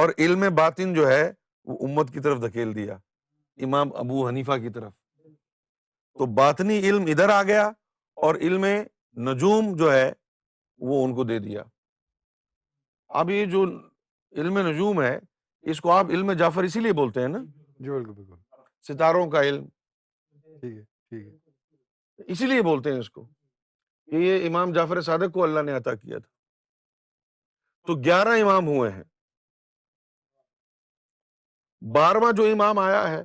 اور علم باطن جو ہے وہ امت کی طرف دھکیل دیا امام ابو حنیفہ کی طرف تو باطنی علم ادھر آ گیا اور علم نجوم جو ہے وہ ان کو دے دیا اب یہ جو علم نجوم ہے اس کو آپ علم جعفر اسی لیے بولتے ہیں نا جی، بالکل ستاروں کا علم اسی لیے بولتے ہیں اس کو کہ یہ امام جعفر صادق کو اللہ نے عطا کیا تھا تو گیارہ امام ہوئے ہیں بارہواں جو امام آیا ہے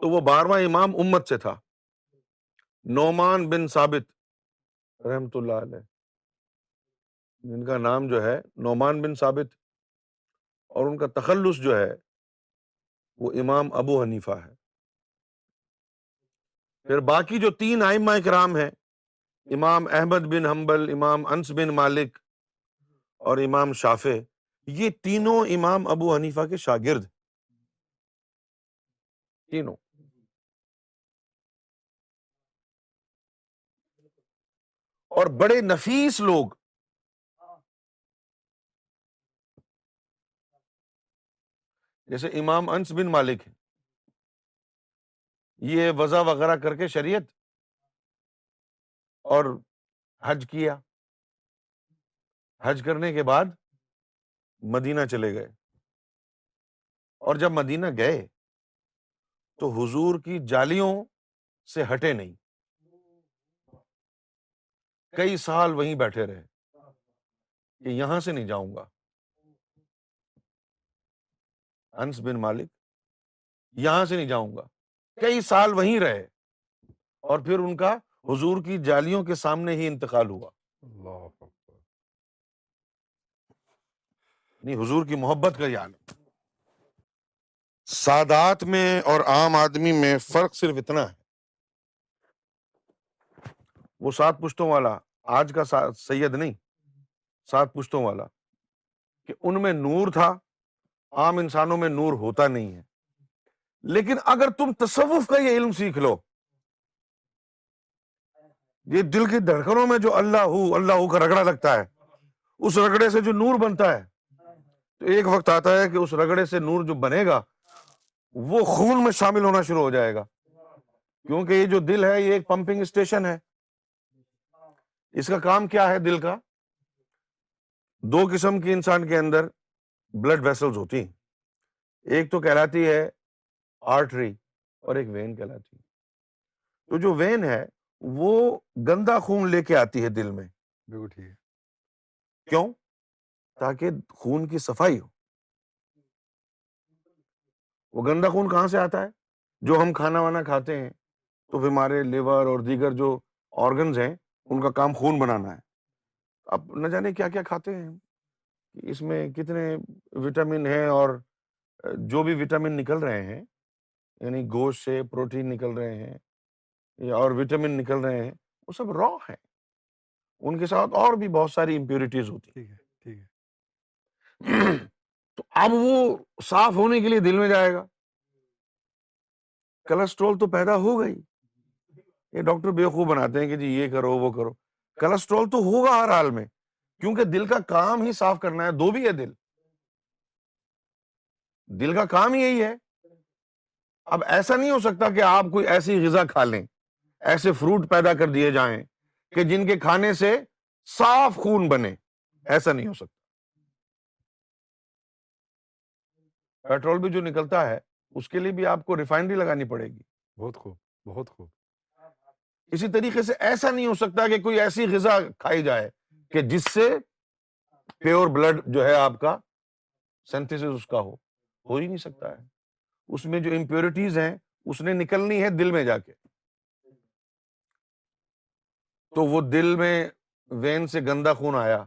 تو وہ بارہواں امام امت سے تھا نومان بن ثابت رحمت اللہ علیہ جن کا نام جو ہے نومان بن ثابت اور ان کا تخلص جو ہے وہ امام ابو حنیفہ ہے پھر ہاں۔ باقی جو تین آئمہ کرام ہیں امام احمد بن حنبل امام انس بن مالک اور امام شافع یہ تینوں امام ابو حنیفہ کے شاگرد تینوں اور بڑے نفیس لوگ جیسے امام انس بن مالک یہ وضع وغیرہ کر کے شریعت اور حج کیا حج کرنے کے بعد مدینہ چلے گئے اور جب مدینہ گئے تو حضور کی جالیوں سے ہٹے نہیں کئی سال وہیں بیٹھے رہے کہ یہاں سے نہیں جاؤں گا انس بن مالک یہاں سے نہیں جاؤں گا کئی سال وہیں رہے اور پھر ان کا حضور کی جالیوں کے سامنے ہی انتقال ہوا نہیں یعنی حضور کی محبت کا یہ عالم سادات میں اور عام آدمی میں فرق صرف اتنا ہے وہ سات پشتوں والا آج کا سید نہیں سات پشتوں والا کہ ان میں نور تھا عام انسانوں میں نور ہوتا نہیں ہے لیکن اگر تم تصوف کا یہ علم سیکھ لو یہ دل کی دھڑکنوں میں جو اللہ ہو اللہ ہو کا رگڑا لگتا ہے اس رگڑے سے جو نور بنتا ہے تو ایک وقت آتا ہے کہ اس رگڑے سے نور جو بنے گا وہ خون میں شامل ہونا شروع ہو جائے گا کیونکہ یہ جو دل ہے یہ ایک پمپنگ اسٹیشن ہے اس کا کام کیا ہے دل کا دو قسم کی انسان کے اندر بلڈ ویسلز ہوتی ہیں ایک تو کہلاتی ہے آرٹری اور ایک وین کہلاتی ہے تو جو وین ہے وہ گندا خون لے کے آتی ہے دل میں بالکل ٹھیک ہے کیوں تاکہ خون کی صفائی ہو وہ گندا خون کہاں سے آتا ہے جو ہم کھانا وانا کھاتے ہیں تو پھر ہمارے لیور اور دیگر جو آرگنز ہیں ان کا کام خون بنانا ہے اب نہ جانے کیا کیا کھاتے ہیں اس میں کتنے وٹامن ہیں اور جو بھی وٹامن نکل رہے ہیں یعنی گوشت سے پروٹین نکل رہے ہیں یا اور وٹامن نکل رہے ہیں وہ سب را ہیں ان کے ساتھ اور بھی بہت ساری امپیورٹیز ہوتی ہیں تو اب وہ صاف ہونے کے لیے دل میں جائے گا کلسٹرول تو پیدا ہو گئی یہ ڈاکٹر بےخوب بناتے ہیں کہ جی یہ کرو وہ کرو کلسٹرول تو ہوگا ہر حال میں کیونکہ دل کا کام ہی صاف کرنا ہے دو بھی ہے دل دل کا کام یہی ہے اب ایسا نہیں ہو سکتا کہ آپ کوئی ایسی غذا کھا لیں ایسے فروٹ پیدا کر دیے جائیں کہ جن کے کھانے سے صاف خون بنے ایسا نہیں ہو سکتا پیٹرول بھی جو نکلتا ہے اس کے لیے بھی آپ کو ریفائنری لگانی پڑے گی بہت خوب بہت خوب اسی طریقے سے ایسا نہیں ہو سکتا کہ کوئی ایسی غذا کھائی جائے کہ جس سے پیور بلڈ جو ہے آپ کا سینتھس اس کا ہو ہو ہی نہیں سکتا ہے اس میں جو امپیورٹیز ہیں اس نے نکلنی ہے دل میں جا کے تو وہ دل میں وین سے گندا خون آیا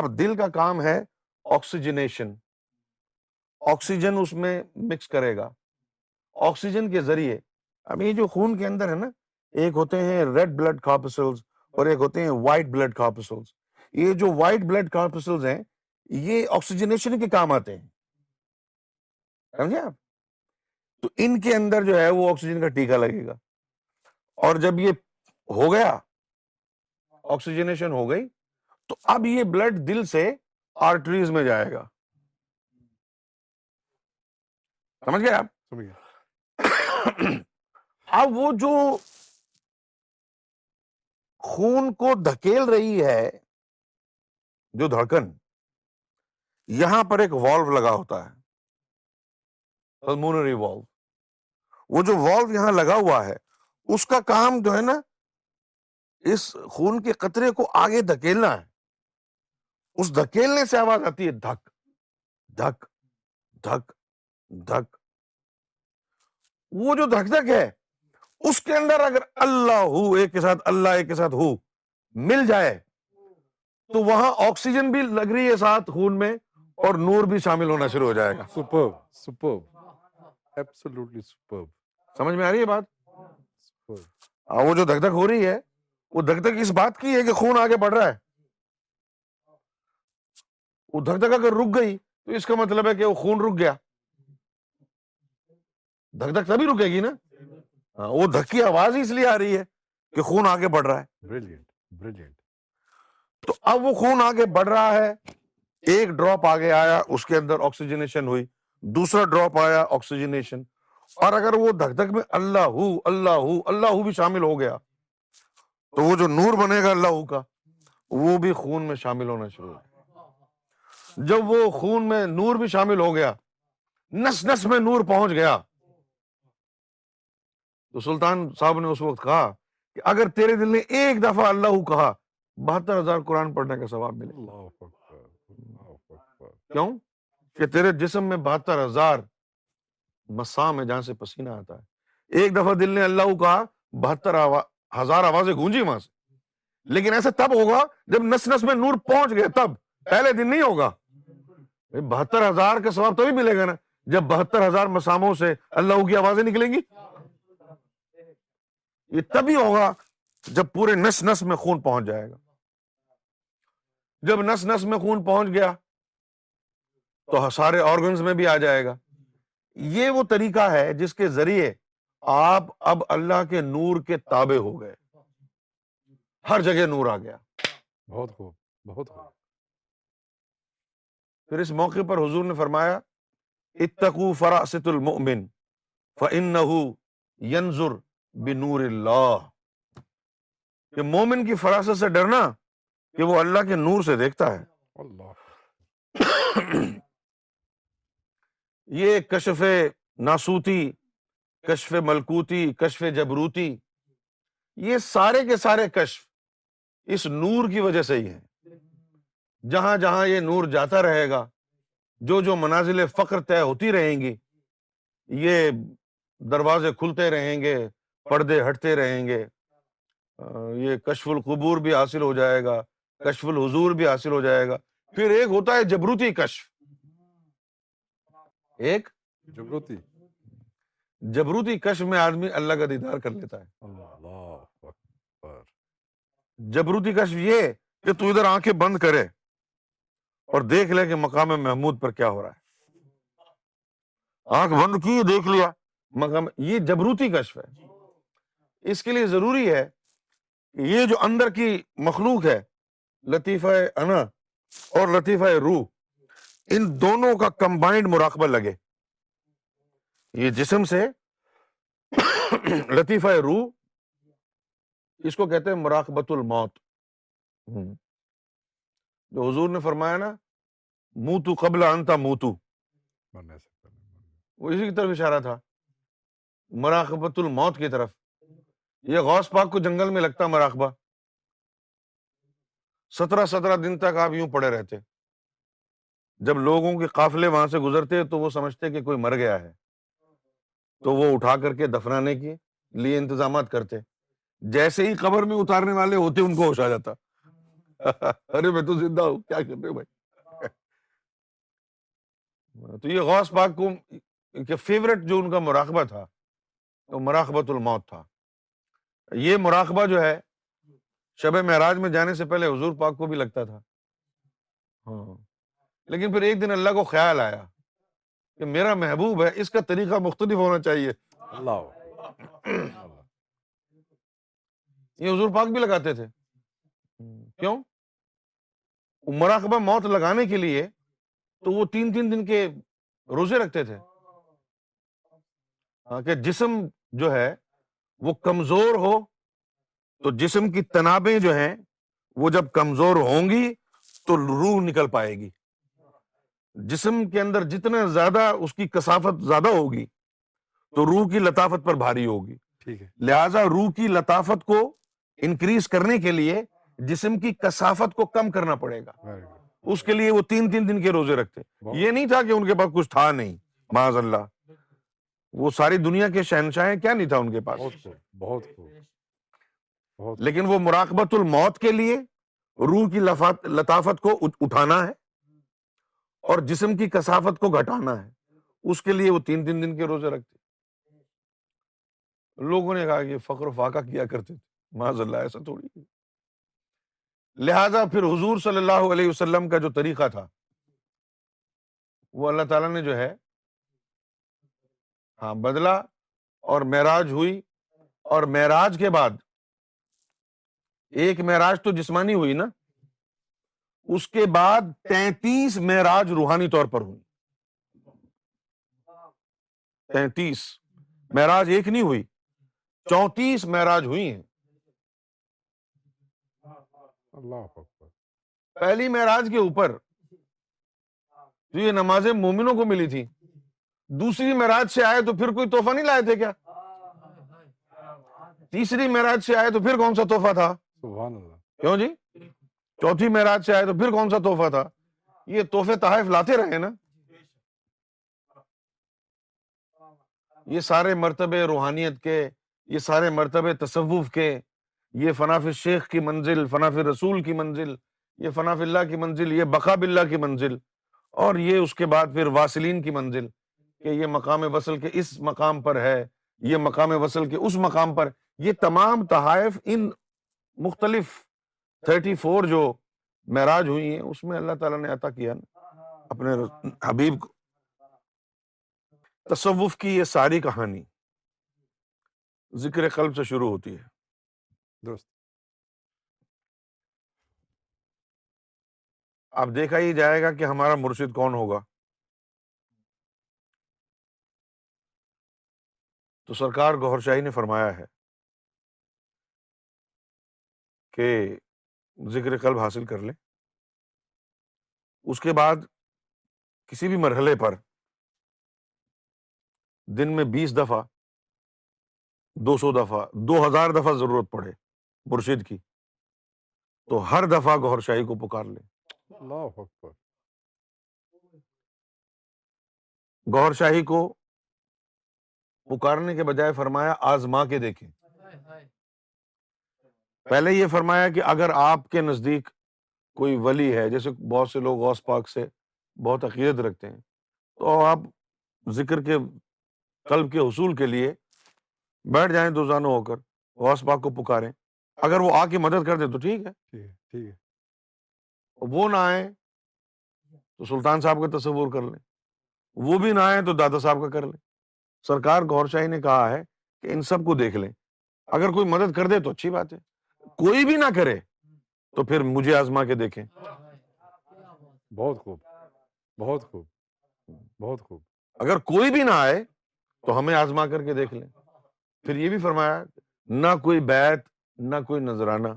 اب دل کا کام ہے آکسیجنیشن آکسیجن اس میں مکس کرے گا آکسیجن کے ذریعے اب یہ جو خون کے اندر ہے نا ایک ہوتے ہیں ریڈ بلڈ کاپسلس اور ایک ہوتے ہیں وائٹ بلڈ کارپسلز یہ جو وائٹ بلڈ کارپسلز ہیں یہ آکسیجنیشن کے کام آتے ہیں سمجھے آپ تو ان کے اندر جو ہے وہ آکسیجن کا ٹیکا لگے گا اور جب یہ ہو گیا آکسیجنیشن ہو گئی تو اب یہ بلڈ دل سے آرٹریز میں جائے گا سمجھ گیا آپ اب وہ جو خون کو دھکیل رہی ہے جو دھڑکن یہاں پر ایک والو لگا ہوتا ہے پلمونری والو وہ جو والو یہاں لگا ہوا ہے اس کا کام جو ہے نا اس خون کے قطرے کو آگے دھکیلنا ہے اس دھکیلنے سے آواز آتی ہے دھک دھک دھک دھک وہ جو دھک دھک ہے اس کے اندر اگر اللہ ہو ایک کے ساتھ اللہ ایک کے ساتھ ہو مل جائے تو وہاں آکسیجن بھی لگ رہی ہے ساتھ خون میں اور نور بھی شامل ہونا شروع ہو جائے گا سمجھ میں آ رہی ہے بات وہ جو دھک دھک ہو رہی ہے وہ دھک دھک اس بات کی ہے کہ خون آگے بڑھ رہا ہے وہ دھک دھک اگر رک گئی تو اس کا مطلب ہے کہ وہ خون رک گیا دھک دھک تبھی رکے گی نا ہاں، وہ دھکی آواز اس لیے آ رہی ہے کہ خون آگے بڑھ رہا ہے تو اب وہ خون آگے بڑھ رہا ہے ایک ڈراپ آگے آیا اس کے اندر آکسیجنیشن ہوئی دوسرا ڈراپ آیا آکسیجنیشن اور اگر وہ دھک دھک میں اللہ ہو اللہ ہو اللہ ہو بھی شامل ہو گیا تو وہ جو نور بنے گا اللہ ہو کا وہ بھی خون میں شامل ہونا شروع ہو جب وہ خون میں نور بھی شامل ہو گیا نس نس میں نور پہنچ گیا تو سلطان صاحب نے اس وقت کہا کہ اگر تیرے دل نے ایک دفعہ اللہ کہا بہتر ہزار قرآن پڑھنے کا ثواب ملے کیوں کہ تیرے جسم میں بہتر ہزار مسام ہے جہاں سے پسینہ آتا ہے ایک دفعہ دل نے اللہ کہا بہتر ہزار آوازیں گونجی وہاں سے لیکن ایسا تب ہوگا جب نس نس میں نور پہنچ گئے تب پہلے دن نہیں ہوگا بہتر ہزار کا ثواب تبھی ملے گا نا جب بہتر ہزار مساموں سے اللہ کی آوازیں نکلیں گی یہ تبھی ہوگا جب پورے نس نس میں خون پہنچ جائے گا جب نس نس میں خون پہنچ گیا تو سارے آرگنز میں بھی آ جائے گا یہ وہ طریقہ ہے جس کے ذریعے آپ اب اللہ کے نور کے تابے ہو گئے ہر جگہ نور آ گیا بہت خوب بہت خوب پھر اس موقع پر حضور نے فرمایا اتقو فراست المؤمن بنور اللہ کہ مومن کی فراست سے ڈرنا کہ وہ اللہ کے نور سے دیکھتا ہے یہ کشف ناسوتی کشف ملکوتی کشف جبروتی یہ سارے کے سارے کشف اس نور کی وجہ سے ہی ہے جہاں جہاں یہ نور جاتا رہے گا جو جو منازل فقر طے ہوتی رہیں گی یہ دروازے کھلتے رہیں گے پردے ہٹتے رہیں گے یہ کشف القبور بھی حاصل ہو جائے گا کشف الحضور بھی حاصل ہو جائے گا پھر ایک ہوتا ہے جبروتی کشف ایک جبروتی جبروتی کشف میں آدمی اللہ کا دیدار کر لیتا ہے جبروتی کشف یہ کہ تو ادھر آنکھیں بند کرے اور دیکھ لے کہ مقام محمود پر کیا ہو رہا ہے آنکھ بند کی دیکھ لیا مقام یہ جبروتی کشف ہے اس کے لیے ضروری ہے کہ یہ جو اندر کی مخلوق ہے لطیفہ انا اور لطیفہ روح ان دونوں کا کمبائنڈ مراقبہ لگے یہ جسم سے لطیفہ روح اس کو کہتے ہیں مراقبت الموت جو حضور نے فرمایا نا موتو قبل انتا موتو اسی کی طرف اشارہ تھا مراقبت الموت کی طرف یہ غوث پاک کو جنگل میں لگتا مراقبہ سترہ سترہ دن تک آپ یوں پڑے رہتے جب لوگوں کے قافلے وہاں سے گزرتے تو وہ سمجھتے کہ کوئی مر گیا ہے تو وہ اٹھا کر کے دفنانے کے لیے انتظامات کرتے جیسے ہی قبر میں اتارنے والے ہوتے ان کو ہوش آ جاتا ارے میں تو زندہ ہوں کیا بھائی تو یہ غوث پاک کو فیوریٹ جو ان کا مراقبہ تھا وہ مراقبت الموت تھا یہ مراقبہ جو ہے شب معراج میں جانے سے پہلے حضور پاک کو بھی لگتا تھا ہاں لیکن پھر ایک دن اللہ کو خیال آیا کہ میرا محبوب ہے اس کا طریقہ مختلف ہونا چاہیے اللہ یہ حضور پاک بھی لگاتے تھے کیوں مراقبہ موت لگانے کے لیے تو وہ تین تین دن کے روزے رکھتے تھے ہاں، کہ جسم جو ہے وہ کمزور ہو تو جسم کی تنابیں جو ہیں وہ جب کمزور ہوں گی تو روح نکل پائے گی جسم کے اندر جتنا زیادہ اس کی کسافت زیادہ ہوگی تو روح کی لطافت پر بھاری ہوگی ٹھیک ہے لہذا روح کی لطافت کو انکریز کرنے کے لیے جسم کی کسافت کو کم کرنا پڑے گا اس کے لیے وہ تین تین دن کے روزے رکھتے یہ نہیں تھا کہ ان کے پاس کچھ تھا نہیں معاذ اللہ وہ ساری دنیا کے شہنشاہ کیا نہیں تھا ان کے پاس بہت لیکن وہ مراقبت الموت کے لیے روح کی لطافت کو اٹھانا ہے اور جسم کی کثافت کو گھٹانا ہے اس کے لیے وہ تین تین دن کے روزے رکھتے لوگوں نے کہا کہ فخر و کیا کرتے تھے ماض اللہ ایسا تھوڑی لہٰذا پھر حضور صلی اللہ علیہ وسلم کا جو طریقہ تھا وہ اللہ تعالیٰ نے جو ہے ہاں بدلا اور معراج ہوئی اور معراج کے بعد ایک معراج تو جسمانی ہوئی نا اس کے بعد تینتیس معراج روحانی طور پر ہوئی تینتیس معراج ایک نہیں ہوئی چونتیس معراج ہوئی ہیں پہلی معراج کے اوپر جو یہ نمازیں مومنوں کو ملی تھی دوسری مہراج سے آئے تو پھر کوئی تحفہ نہیں لائے تھے کیا تیسری معراج سے آئے تو پھر کون سا تحفہ تھا کیوں جی چوتھی مہراج سے آئے تو پھر کون سا تحفہ تھا یہ تحفے تحائف لاتے رہے نا یہ سارے مرتبے روحانیت کے یہ سارے مرتبے تصوف کے یہ فناف شیخ کی منزل فناف رسول کی منزل یہ فناف اللہ کی منزل یہ بقاب اللہ کی منزل اور یہ اس کے بعد پھر واسلین کی منزل کہ یہ مقام وصل کے اس مقام پر ہے یہ مقام وصل کے اس مقام پر یہ تمام تحائف ان مختلف تھرٹی فور جو معراج ہوئی ہیں اس میں اللہ تعالیٰ نے عطا کیا نا اپنے حبیب کو تصوف کی یہ ساری کہانی ذکر قلب سے شروع ہوتی ہے درست آپ دیکھا ہی جائے گا کہ ہمارا مرشد کون ہوگا تو سرکار گور شاہی نے فرمایا ہے کہ ذکر قلب حاصل کر لیں اس کے بعد کسی بھی مرحلے پر دن میں بیس دفعہ دو سو دفعہ دو ہزار دفعہ ضرورت پڑے مرشد کی تو ہر دفعہ گور شاہی کو پکار لیں گور شاہی کو پکارنے کے بجائے فرمایا آزما کے دیکھیں پہلے یہ فرمایا کہ اگر آپ کے نزدیک کوئی ولی ہے جیسے بہت سے لوگ غوث پاک سے بہت عقیدت رکھتے ہیں تو آپ ذکر کے قلب کے حصول کے لیے بیٹھ جائیں دوزانو ہو کر غوث پاک کو پکاریں اگر وہ آ کے مدد کر دیں تو ٹھیک ہے ٹھیک ہے وہ نہ آئے تو سلطان صاحب کا تصور کر لیں وہ بھی نہ آئے تو دادا صاحب کا کر لیں سرکار گور شاہی نے کہا ہے کہ ان سب کو دیکھ لیں اگر کوئی مدد کر دے تو اچھی بات ہے کوئی بھی نہ کرے تو پھر مجھے آزما کے دیکھیں بہت خوب بہت خوب بہت خوب اگر کوئی بھی نہ آئے تو ہمیں آزما کر کے دیکھ لیں پھر یہ بھی فرمایا نہ کوئی بیت نہ کوئی نذرانہ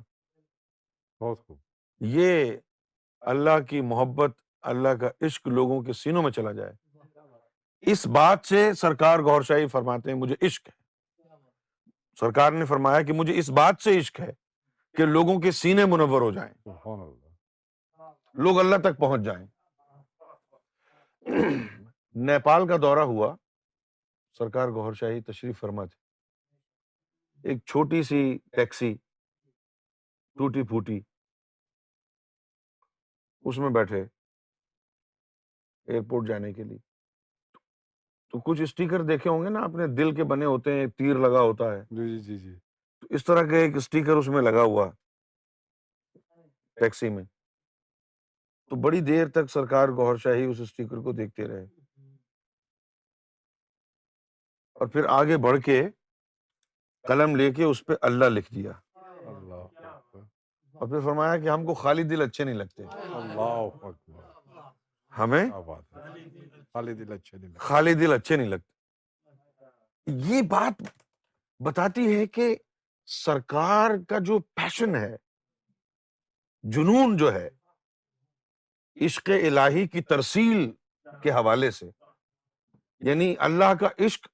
بہت خوب یہ اللہ کی محبت اللہ کا عشق لوگوں کے سینوں میں چلا جائے اس بات سے سرکار گور شاہی فرماتے ہیں مجھے عشق ہے سرکار نے فرمایا کہ مجھے اس بات سے عشق ہے کہ لوگوں کے سینے منور ہو جائیں لوگ اللہ تک پہنچ جائیں نیپال کا دورہ ہوا سرکار گور شاہی تشریف فرما تھے ایک چھوٹی سی ٹیکسی ٹوٹی پھوٹی اس میں بیٹھے ایئرپورٹ جانے کے لیے تو کچھ اسٹیکر دیکھے ہوں گے نا اپنے دل کے بنے ہوتے ہیں تیر لگا ہوتا ہے جی،, جی جی جی تو اس طرح کے ایک اسٹیکر اس میں لگا ہوا ٹیکسی میں تو بڑی دیر تک سرکار گوہر شاہی اس اسٹیکر کو دیکھتے رہے اور پھر آگے بڑھ کے قلم لے کے اس پہ اللہ لکھ دیا اور پھر فرمایا کہ ہم کو خالی دل اچھے نہیں لگتے ہمیں خالی دل اچھے نہیں لگتے یہ بات بتاتی ہے کہ سرکار کا جو جو پیشن ہے ہے جنون عشق الہی کی ترسیل کے حوالے سے یعنی اللہ کا عشق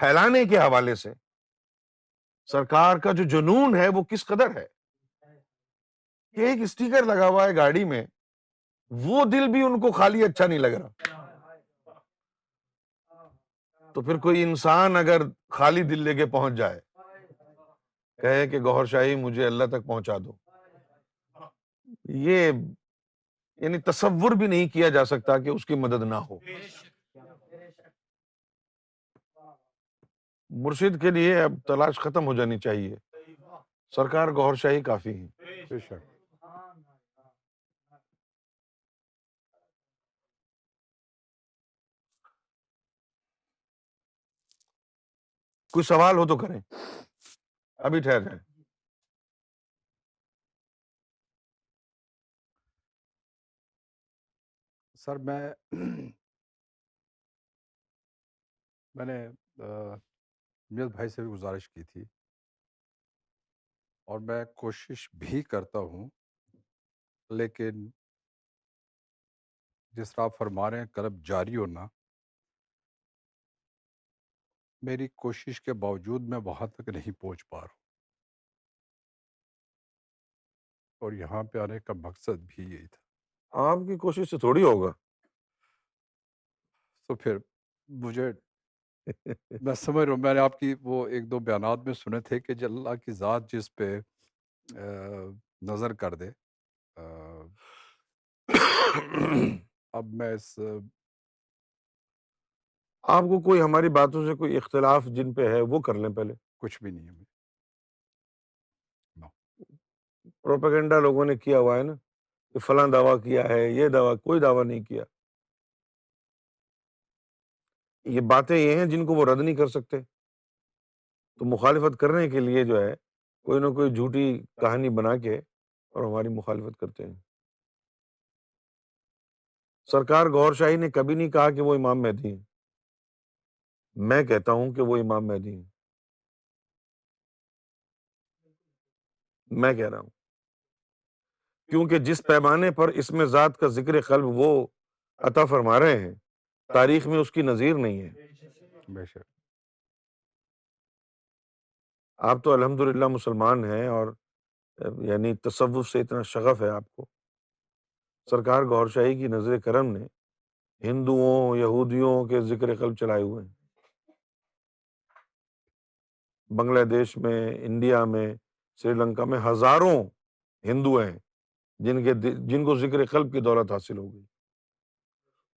پھیلانے کے حوالے سے سرکار کا جو جنون ہے وہ کس قدر ہے کہ ایک اسٹیکر لگا ہوا ہے گاڑی میں وہ دل بھی ان کو خالی اچھا نہیں لگ رہا تو پھر کوئی انسان اگر خالی دل لے کے پہنچ جائے کہے کہ گوہر شاہی مجھے اللہ تک پہنچا دو یہ یعنی تصور بھی نہیں کیا جا سکتا کہ اس کی مدد نہ ہو مرشد کے لیے اب تلاش ختم ہو جانی چاہیے سرکار گوہر شاہی کافی ہے کوئی سوال ہو تو کریں ابھی ٹھہر جائیں سر میں میں نے میت بھائی سے بھی گزارش کی تھی اور میں کوشش بھی کرتا ہوں لیکن جس طرح آپ فرما رہے ہیں کلب جاری ہونا میری کوشش کے باوجود میں وہاں تک نہیں پہنچ پا رہا اور یہاں پہ آنے کا مقصد بھی یہی تھا آپ کی کوشش سے تھوڑی ہوگا تو پھر مجھے میں سمجھ رہا ہوں میں نے آپ کی وہ ایک دو بیانات میں سنے تھے کہ اللہ کی ذات جس پہ نظر کر دے اب میں اس آپ کو کوئی ہماری باتوں سے کوئی اختلاف جن پہ ہے وہ کر لیں پہلے کچھ بھی نہیں پروپیگنڈا لوگوں نے کیا ہوا ہے نا کہ فلاں دعویٰ کیا ہے یہ دعویٰ کوئی دعویٰ نہیں کیا یہ باتیں یہ ہیں جن کو وہ رد نہیں کر سکتے تو مخالفت کرنے کے لیے جو ہے کوئی نہ کوئی جھوٹی کہانی بنا کے اور ہماری مخالفت کرتے ہیں سرکار گور شاہی نے کبھی نہیں کہا کہ وہ امام مہدی ہیں میں کہتا ہوں کہ وہ امام مہدی ہیں میں کہہ رہا ہوں کیونکہ جس پیمانے پر اس میں ذات کا ذکر قلب وہ عطا فرما رہے ہیں تاریخ میں اس کی نظیر نہیں ہے آپ تو الحمد للہ مسلمان ہیں اور یعنی تصوف سے اتنا شغف ہے آپ کو سرکار گور شاہی کی نظر کرم نے ہندوؤں یہودیوں کے ذکر قلب چلائے ہوئے ہیں بنگلہ دیش میں انڈیا میں سری لنکا میں ہزاروں ہندو ہیں جن کے جن کو ذکر قلب کی دولت حاصل ہو گئی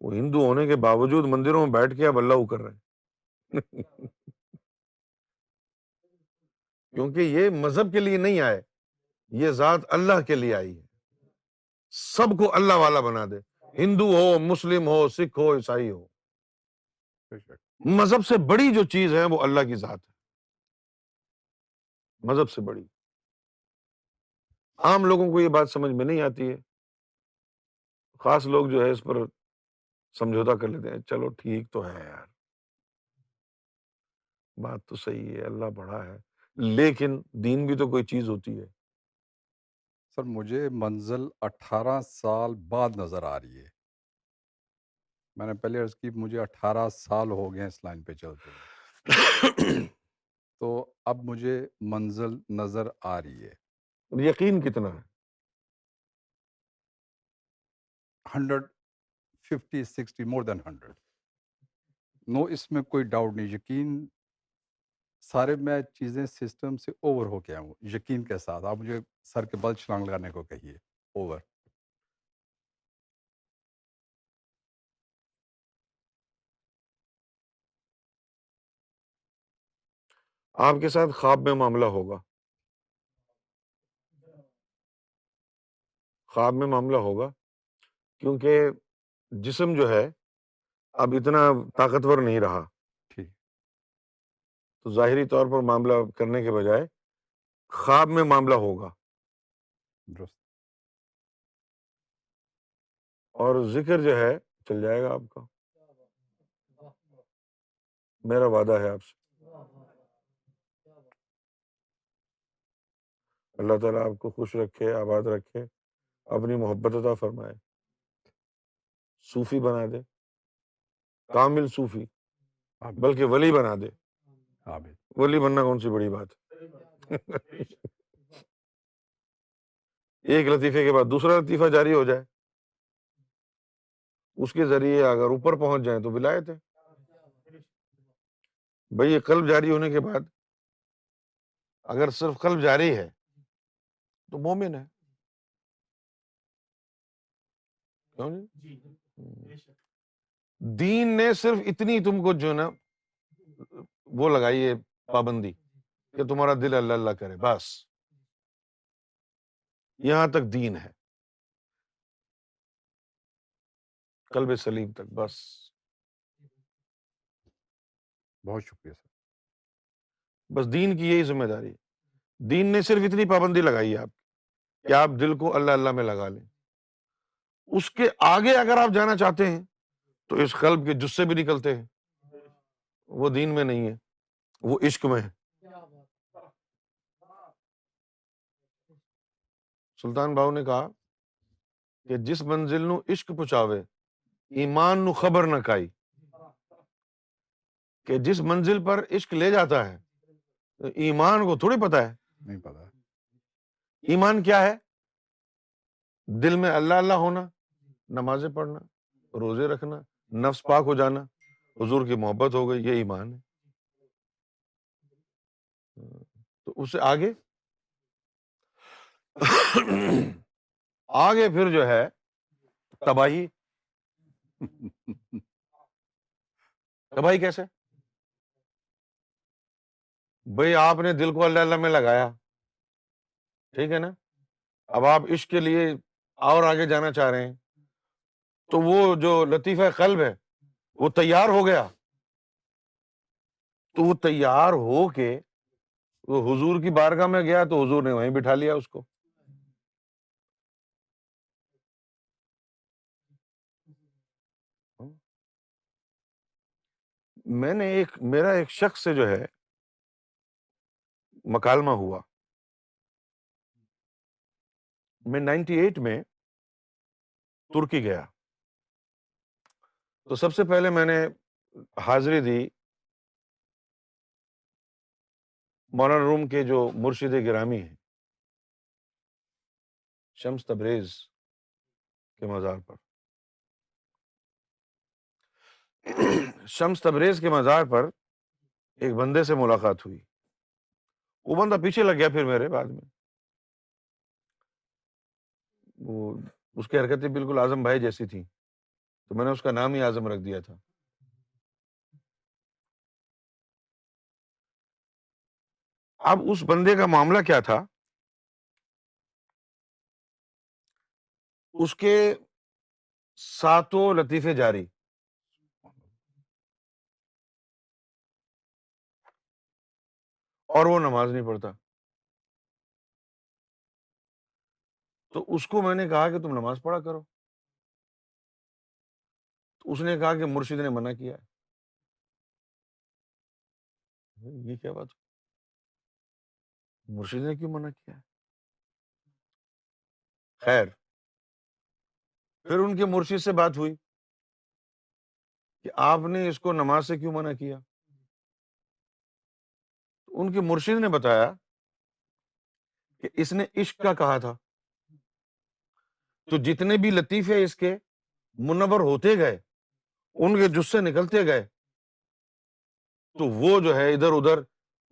وہ ہندو ہونے کے باوجود مندروں میں بیٹھ کے اب اللہ کر رہے ہیں کیونکہ یہ مذہب کے لیے نہیں آئے یہ ذات اللہ کے لیے آئی ہے سب کو اللہ والا بنا دے ہندو ہو مسلم ہو سکھ ہو عیسائی ہو مذہب سے بڑی جو چیز ہے وہ اللہ کی ذات ہے مذہب سے بڑی عام لوگوں کو یہ بات سمجھ میں نہیں آتی ہے خاص لوگ جو ہے اس پر سمجھوتا کر لیتے ہیں چلو ٹھیک تو ہے یار بات تو صحیح ہے اللہ بڑا ہے لیکن دین بھی تو کوئی چیز ہوتی ہے سر مجھے منزل اٹھارہ سال بعد نظر آ رہی ہے میں نے پہلے عرض کی مجھے اٹھارہ سال ہو گئے ہیں اس لائن پہ چلتے تو اب مجھے منزل نظر آ رہی ہے یقین کتنا ہے hundred fifty sixty more than hundred no اس میں کوئی ڈاؤٹ نہیں یقین سارے میں چیزیں سسٹم سے اوور ہو کے آؤں یقین کے ساتھ آپ مجھے سر کے بل چھلانگ لگانے کو کہیے اوور آپ کے ساتھ خواب میں معاملہ ہوگا خواب میں معاملہ ہوگا کیونکہ جسم جو ہے اب اتنا طاقتور نہیں رہا تو ظاہری طور پر معاملہ کرنے کے بجائے خواب میں معاملہ ہوگا اور ذکر جو ہے چل جائے گا آپ کا میرا وعدہ ہے آپ سے اللہ تعالیٰ آپ کو خوش رکھے آباد رکھے اپنی محبت عطا فرمائے صوفی بنا دے کامل صوفی بلکہ ولی بنا دے ولی بننا کون سی بڑی بات ہے ایک لطیفے کے بعد دوسرا لطیفہ جاری ہو جائے اس کے ذریعے اگر اوپر پہنچ جائیں تو بلائے ہے بھائی قلب جاری ہونے کے بعد اگر صرف قلب جاری ہے تو مومن ہے دین نے صرف اتنی تم کو جو نا وہ لگائی ہے پابندی کہ تمہارا دل اللہ اللہ کرے بس یہاں تک دین ہے کلب سلیم تک بس بہت شکریہ بس دین کی یہی ذمہ داری دین نے صرف اتنی پابندی لگائی ہے آپ کہ آپ دل کو اللہ اللہ میں لگا لیں اس کے آگے اگر آپ جانا چاہتے ہیں تو اس قلب کے جسے بھی نکلتے ہیں وہ دین میں نہیں ہے وہ عشق میں ہے سلطان باؤ نے کہا کہ جس منزل نو عشق پہنچاوے ایمان نو خبر نہ کائی کہ جس منزل پر عشق لے جاتا ہے ایمان کو تھوڑی پتا ہے نہیں پتا ایمان کیا ہے دل میں اللہ اللہ ہونا نمازیں پڑھنا روزے رکھنا نفس پاک ہو جانا حضور کی محبت ہو گئی یہ ایمان ہے تو اسے آگے آگے پھر جو ہے تباہی تباہی کیسے بھائی آپ نے دل کو اللہ اللہ میں لگایا ٹھیک ہے نا اب آپ عشق کے لیے اور آگے جانا چاہ رہے ہیں تو وہ جو لطیفہ قلب ہے وہ تیار ہو گیا تو وہ تیار ہو کے وہ حضور کی بارگاہ میں گیا تو حضور نے وہیں بٹھا لیا اس کو میں نے ایک میرا ایک شخص سے جو ہے مکالمہ ہوا میں نائنٹی ایٹ میں ترکی گیا تو سب سے پہلے میں نے حاضری دی مولانا روم کے جو مرشد گرامی ہیں شمس تبریز کے مزار پر شمس تبریز کے مزار پر ایک بندے سے ملاقات ہوئی وہ بندہ پیچھے لگ گیا پھر میرے بعد میں وہ اس کی حرکتیں بالکل اعظم بھائی جیسی تھیں تو میں نے اس کا نام ہی اعظم رکھ دیا تھا اب اس بندے کا معاملہ کیا تھا اس کے ساتوں لطیفے جاری اور وہ نماز نہیں پڑھتا تو اس کو میں نے کہا کہ تم نماز پڑھا کرو تو اس نے کہا کہ مرشید نے منع کیا یہ کیا بات مرشید نے کیوں منع کیا خیر پھر ان کے مرشید سے بات ہوئی کہ آپ نے اس کو نماز سے کیوں منع کیا ان کے مرشید نے بتایا کہ اس نے عشق کا کہا تھا تو جتنے بھی لطیفے اس کے منور ہوتے گئے ان کے جس سے نکلتے گئے تو وہ جو ہے ادھر ادھر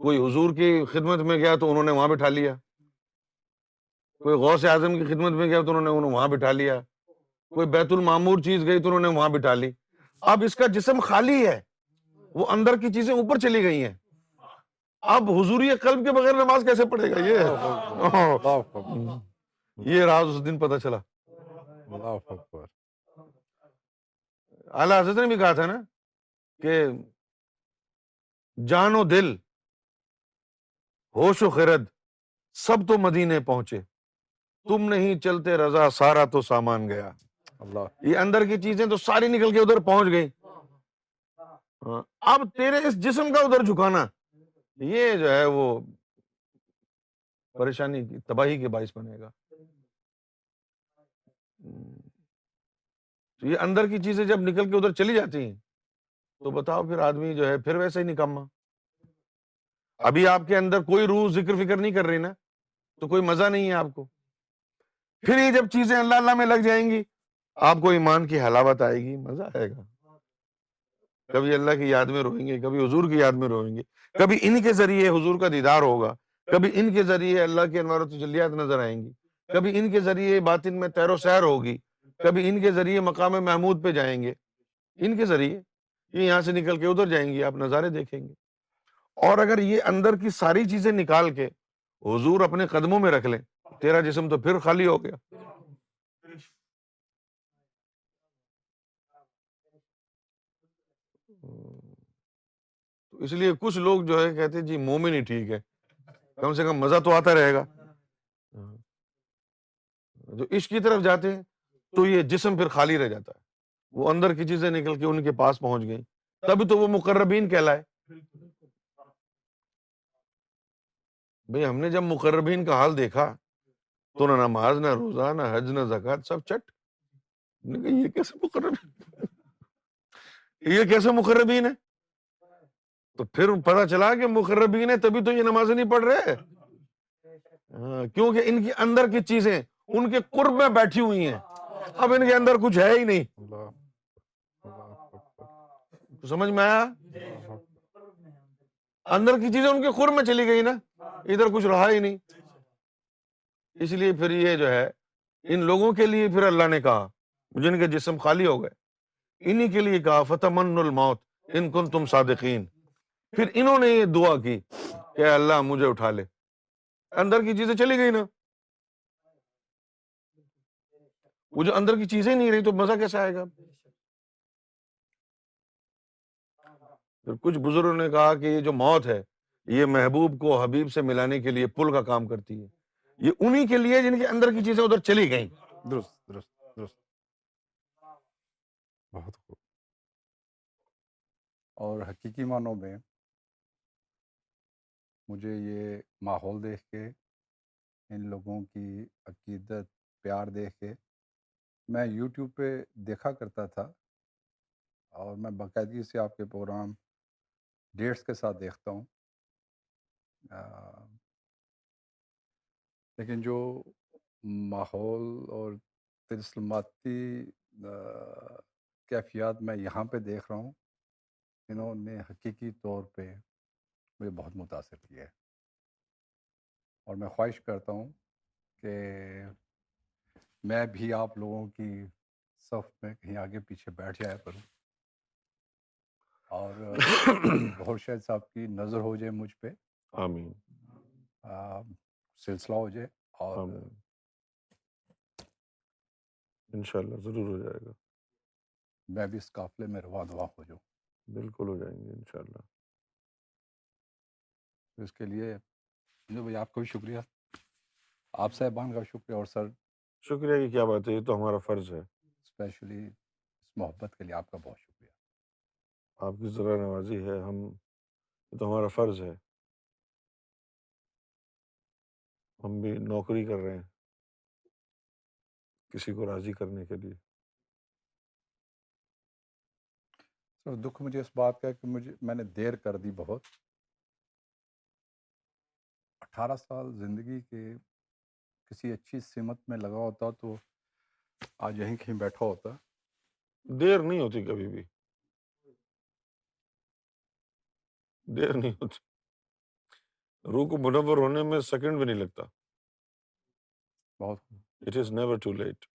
کوئی حضور کی خدمت میں گیا تو انہوں نے وہاں بٹھا لیا کوئی غوث اعظم کی خدمت میں گیا تو انہوں نے وہاں بٹھا لیا کوئی بیت المامور چیز گئی تو انہوں نے وہاں بٹھا لی اب اس کا جسم خالی ہے وہ اندر کی چیزیں اوپر چلی گئی ہیں اب حضوری قلب کے بغیر نماز کیسے پڑھے گا یہ راز اس دن پتہ چلا الا حضرت نے بھی کہا تھا نا کہ جان و دل ہوش و خرد سب تو مدینے پہنچے تم نہیں چلتے رضا سارا تو سامان گیا یہ اندر کی چیزیں تو ساری نکل کے ادھر پہنچ گئی ہاں، اب تیرے اس جسم کا ادھر جھکانا یہ جو ہے وہ پریشانی کی تباہی کے باعث بنے گا تو یہ اندر کی چیزیں جب نکل کے ادھر چلی جاتی ہیں تو بتاؤ پھر آدمی جو ہے پھر ویسے ہی نکما ابھی آپ کے اندر کوئی روح ذکر فکر نہیں کر رہی نا تو کوئی مزہ نہیں ہے آپ کو پھر یہ جب چیزیں اللہ اللہ میں لگ جائیں گی آپ کو ایمان کی حلاوت آئے گی مزہ آئے گا کبھی اللہ کی یاد میں روئیں گے کبھی حضور کی یاد میں روئیں گے کبھی ان کے ذریعے حضور کا دیدار ہوگا کبھی ان کے ذریعے اللہ کی انوارت نظر آئیں گی کبھی ان کے ذریعے باطن میں میں تیرو سیر ہوگی کبھی ان کے ذریعے مقام محمود پہ جائیں گے ان کے ذریعے یہ یہاں سے نکل کے ادھر جائیں گے آپ نظارے دیکھیں گے اور اگر یہ اندر کی ساری چیزیں نکال کے حضور اپنے قدموں میں رکھ لیں تیرا جسم تو پھر خالی ہو گیا تو اس لیے کچھ لوگ جو ہے کہتے جی مومن ہی ٹھیک ہے کم سے کم مزہ تو آتا رہے گا جو عشق کی طرف جاتے ہیں تو یہ جسم پھر خالی رہ جاتا ہے وہ اندر کی چیزیں نکل کے ان کے پاس پہنچ گئیں تبھی تو وہ مقربین کہلائے بھئی بھائی ہم نے جب مقربین کا حال دیکھا تو نہ نماز نہ روزہ نہ حج نہ زکات سب چٹ یہ کیسے مقربین ہے تو پھر پتا چلا کہ مقربین ہے تبھی تو یہ نماز نہیں پڑھ رہے ہاں، کیونکہ ان کے اندر کی چیزیں ان کے قرب میں بیٹھی ہوئی ہیں اب ان کے اندر کچھ ہے ہی نہیں سمجھ میں آیا اندر کی چیزیں ان کے قرب میں چلی گئی نا ادھر کچھ رہا ہی نہیں اس لیے پھر یہ جو ہے ان لوگوں کے لیے پھر اللہ نے کہا جن کے جسم خالی ہو گئے انہی کے لیے کہا فتح من الموت ان کن تم صادقین پھر انہوں نے یہ دعا کی کہ اللہ مجھے اٹھا لے اندر کی چیزیں چلی گئی نا وہ جو اندر کی چیزیں نہیں رہی تو مزہ کیسے آئے گا کچھ بزرگوں نے کہا کہ یہ جو موت ہے یہ محبوب کو حبیب سے ملانے کے لیے پل کا کام کرتی ہے یہ انہی کے لیے جن کے اندر کی چیزیں ادھر چلی گئیں درست درست درست بہت اور حقیقی معنوں میں مجھے یہ ماحول دیکھ کے ان لوگوں کی عقیدت پیار دیکھ کے میں یوٹیوب پہ دیکھا کرتا تھا اور میں باقاعدگی سے آپ کے پروگرام ڈیٹس کے ساتھ دیکھتا ہوں لیکن جو ماحول اور تلسلماتی کیفیات میں یہاں پہ دیکھ رہا ہوں انہوں نے حقیقی طور پہ مجھے بہت متاثر کیا ہے اور میں خواہش کرتا ہوں کہ میں بھی آپ لوگوں کی صف میں کہیں آگے پیچھے بیٹھ جایا کروں اور صاحب کی نظر ہو جائے مجھ پہ آمین سلسلہ ہو جائے اور انشاءاللہ ضرور ہو جائے گا میں بھی اس قافلے میں روا دعا ہو جاؤں بالکل ہو جائیں گے انشاءاللہ اس کے لیے بھائی آپ کا بھی شکریہ آپ صاحبان کا شکریہ اور سر شکریہ کی کیا بات ہے یہ تو ہمارا فرض ہے اسپیشلی اس محبت کے لیے آپ کا بہت شکریہ آپ کی ذرا نوازی ہے ہم یہ تو ہمارا فرض ہے ہم بھی نوکری کر رہے ہیں کسی کو راضی کرنے کے لیے سر دکھ مجھے اس بات کا ہے کہ مجھے میں نے دیر کر دی بہت اٹھارہ سال زندگی کے کسی اچھی سمت میں لگا ہوتا تو آج یہیں کہیں بیٹھا ہوتا دیر نہیں ہوتی کبھی بھی دیر نہیں ہوتی روح کو منور ہونے میں سیکنڈ بھی نہیں لگتا بہت it is never too late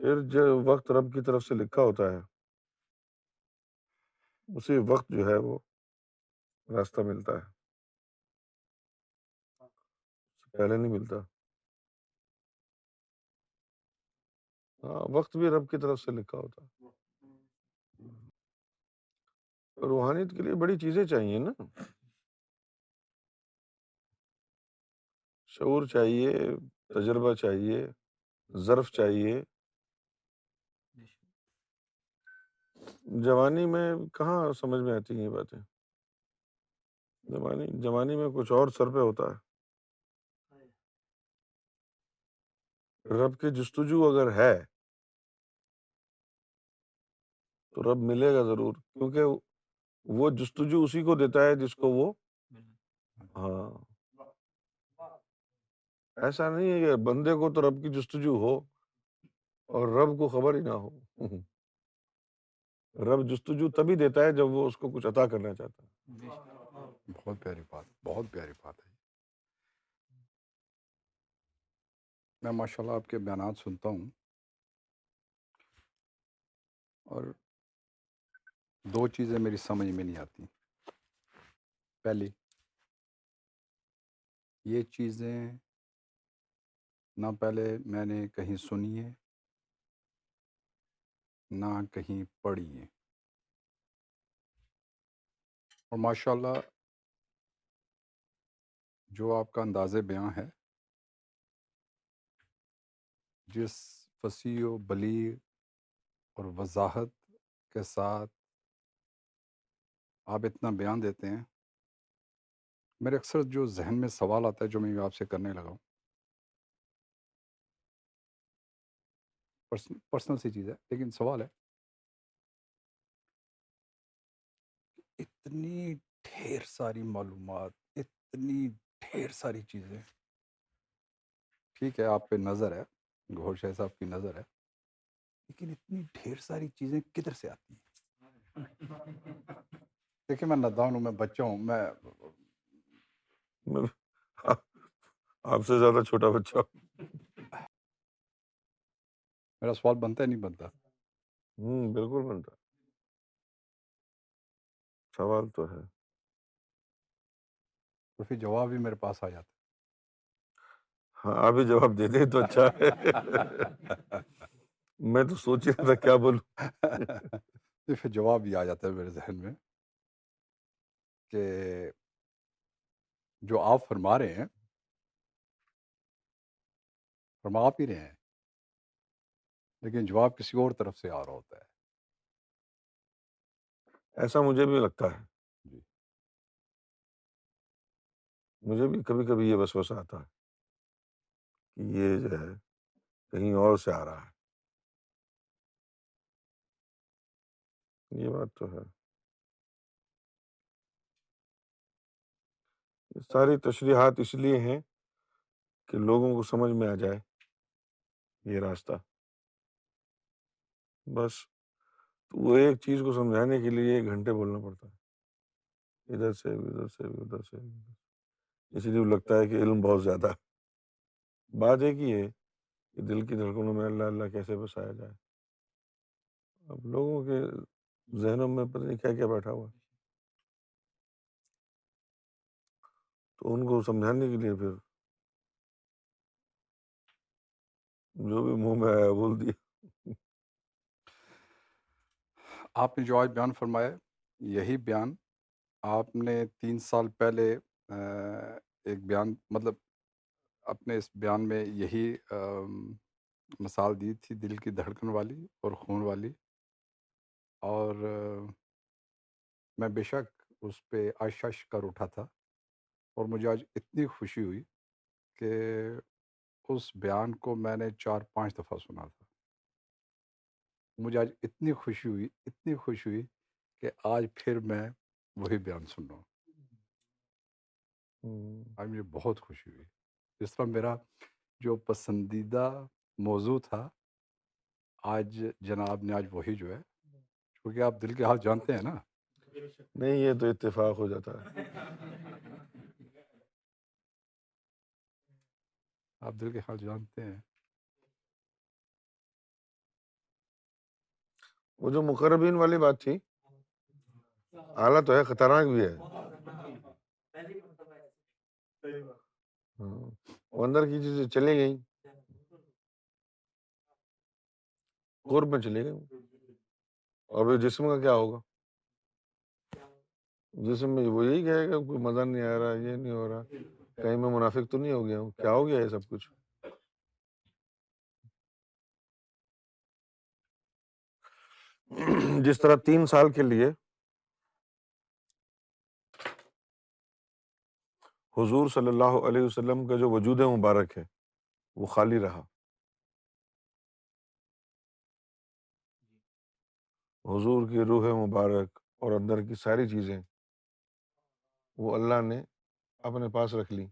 پھر جو وقت رب کی طرف سے لکھا ہوتا ہے اسی وقت جو ہے وہ راستہ ملتا ہے پہلے نہیں ملتا ہاں وقت بھی رب کی طرف سے لکھا ہوتا روحانیت کے لیے بڑی چیزیں چاہیے نا شعور چاہیے تجربہ چاہیے ظرف چاہیے جوانی میں کہاں سمجھ میں آتی ہیں یہ باتیں جوانی جوانی میں کچھ اور سر پہ ہوتا ہے رب کے جستجو اگر ہے تو رب ملے گا ضرور کیونکہ وہ جستجو اسی کو دیتا ہے جس کو وہ ہاں ایسا نہیں ہے کہ بندے کو تو رب کی جستجو ہو اور رب کو خبر ہی نہ ہو رب جستجو تبھی دیتا ہے جب وہ اس کو کچھ عطا کرنا چاہتا ہے بہت پیاری بات بہت پیاری بات ہے میں ماشاء اللہ آپ کے بیانات سنتا ہوں اور دو چیزیں میری سمجھ میں نہیں آتی پہلی یہ چیزیں نہ پہلے میں نے کہیں سنی ہیں نہ کہیں پڑھی ہیں اور ماشاء اللہ جو آپ کا انداز بیاں ہے جس فصیح و بلی اور وضاحت کے ساتھ آپ اتنا بیان دیتے ہیں میرے اکثر جو ذہن میں سوال آتا ہے جو میں آپ سے کرنے لگا ہوں پرسنل سی چیز ہے لیکن سوال ہے اتنی ڈھیر ساری معلومات اتنی ڈھیر ساری چیزیں ٹھیک ہے آپ پہ نظر ہے گھوڑ شاہ صاحب کی نظر ہے لیکن اتنی ڈھیر ساری چیزیں کدھر سے آتی ہیں دیکھیں میں نداؤں میں بچہ ہوں میں آپ سے زیادہ چھوٹا بچہ میرا سوال بنتا ہے نہیں بنتا ہوں بالکل بنتا سوال تو ہے تو پھر جواب بھی میرے پاس آ جاتا ہاں ابھی جواب دے دیں تو اچھا ہے میں تو سوچ رہا تھا کیا بولوں پھر جواب یہ آ جاتا ہے میرے ذہن میں کہ جو آپ فرما رہے ہیں فرما آپ ہی رہے ہیں لیکن جواب کسی اور طرف سے آ رہا ہوتا ہے ایسا مجھے بھی لگتا ہے جی۔ مجھے بھی کبھی کبھی یہ بس آتا ہے یہ جو ہے کہیں اور سے آ رہا ہے یہ بات تو ہے ساری تشریحات اس لیے ہیں کہ لوگوں کو سمجھ میں آ جائے یہ راستہ بس تو وہ ایک چیز کو سمجھانے کے لیے ایک گھنٹے بولنا پڑتا ہے ادھر سے بھی ادھر سے بھی ادھر سے بھی اسی لیے لگتا ہے کہ علم بہت زیادہ بات ایک ہی ہے کہ دل کی دھڑکنوں میں اللہ اللہ کیسے بسایا جائے اب لوگوں کے ذہنوں میں پتہ نہیں کیا کیا بیٹھا ہوا تو ان کو سمجھانے کے لیے پھر جو بھی منہ میں آیا بول دیا آپ نے جو آج بیان فرمایا یہی بیان آپ نے تین سال پہلے ایک بیان مطلب اپنے اس بیان میں یہی مثال دی تھی دل کی دھڑکن والی اور خون والی اور میں بے شک اس پہ عائش کر اٹھا تھا اور مجھے آج اتنی خوشی ہوئی کہ اس بیان کو میں نے چار پانچ دفعہ سنا تھا مجھے آج اتنی خوشی ہوئی اتنی خوشی ہوئی کہ آج پھر میں وہی بیان سن رہا ہوں آج مجھے بہت خوشی ہوئی جس میرا جو پسندیدہ موضوع تھا آج جناب نے آج وہی جو ہے کیونکہ آپ دل کے حال جانتے ہیں نا نہیں یہ تو اتفاق ہو جاتا ہے آپ دل کے حال جانتے ہیں وہ جو مقربین والی بات تھی اعلیٰ تو ہے خطرناک بھی ہے اندر کی چیزیں چلے گئی قرب میں گئی اور جسم کا کیا ہوگا جسم میں وہ یہی کہے گا کوئی مزہ نہیں آ رہا یہ نہیں ہو رہا کہیں میں منافق تو نہیں ہو گیا ہوں کیا ہو گیا یہ سب کچھ جس طرح تین سال کے لیے حضور صلی اللہ علیہ وسلم کا جو وجود مبارک ہے وہ خالی رہا حضور کی روح مبارک اور اندر کی ساری چیزیں وہ اللہ نے اپنے پاس رکھ لی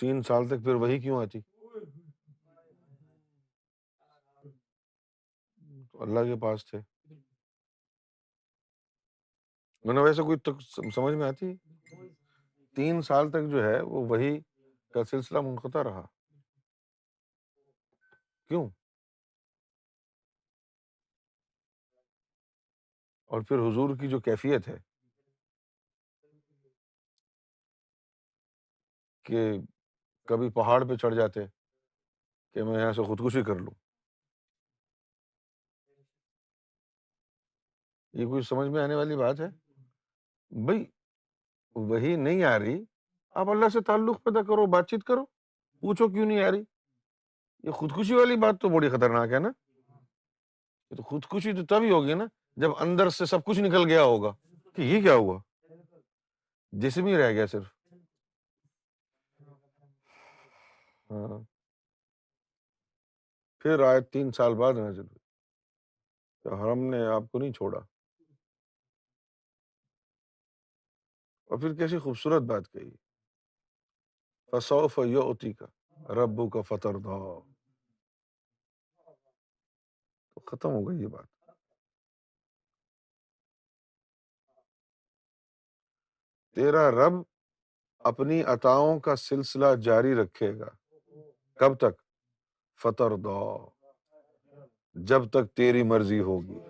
تین سال تک پھر وہی کیوں آتی اللہ کے پاس تھے میں نے ویسے کوئی سمجھ میں آتی تین سال تک جو ہے وہ وہی کا سلسلہ منقطع رہا کیوں اور پھر حضور کی جو کیفیت ہے کہ کبھی پہاڑ پہ چڑھ جاتے کہ میں یہاں سے خودکشی کر لوں یہ کوئی سمجھ میں آنے والی بات ہے بھائی وہی نہیں آ رہی آپ اللہ سے تعلق پیدا کرو بات چیت کرو پوچھو کیوں نہیں آ رہی یہ خودکشی والی بات تو بڑی خطرناک ہے نا تو خودکشی تو تبھی ہوگی نا جب اندر سے سب کچھ نکل گیا ہوگا کہ یہ کیا ہوا جسم ہی رہ گیا صرف ہاں پھر آئے تین سال بعد نے آپ کو نہیں چھوڑا اور پھر کیسی خوبصورت بات کہی فصوف یوتی کا ربو کا فتر دو ختم ہو گئی یہ بات تیرا رب اپنی عطاؤں کا سلسلہ جاری رکھے گا کب تک فتر دو جب تک تیری مرضی ہوگی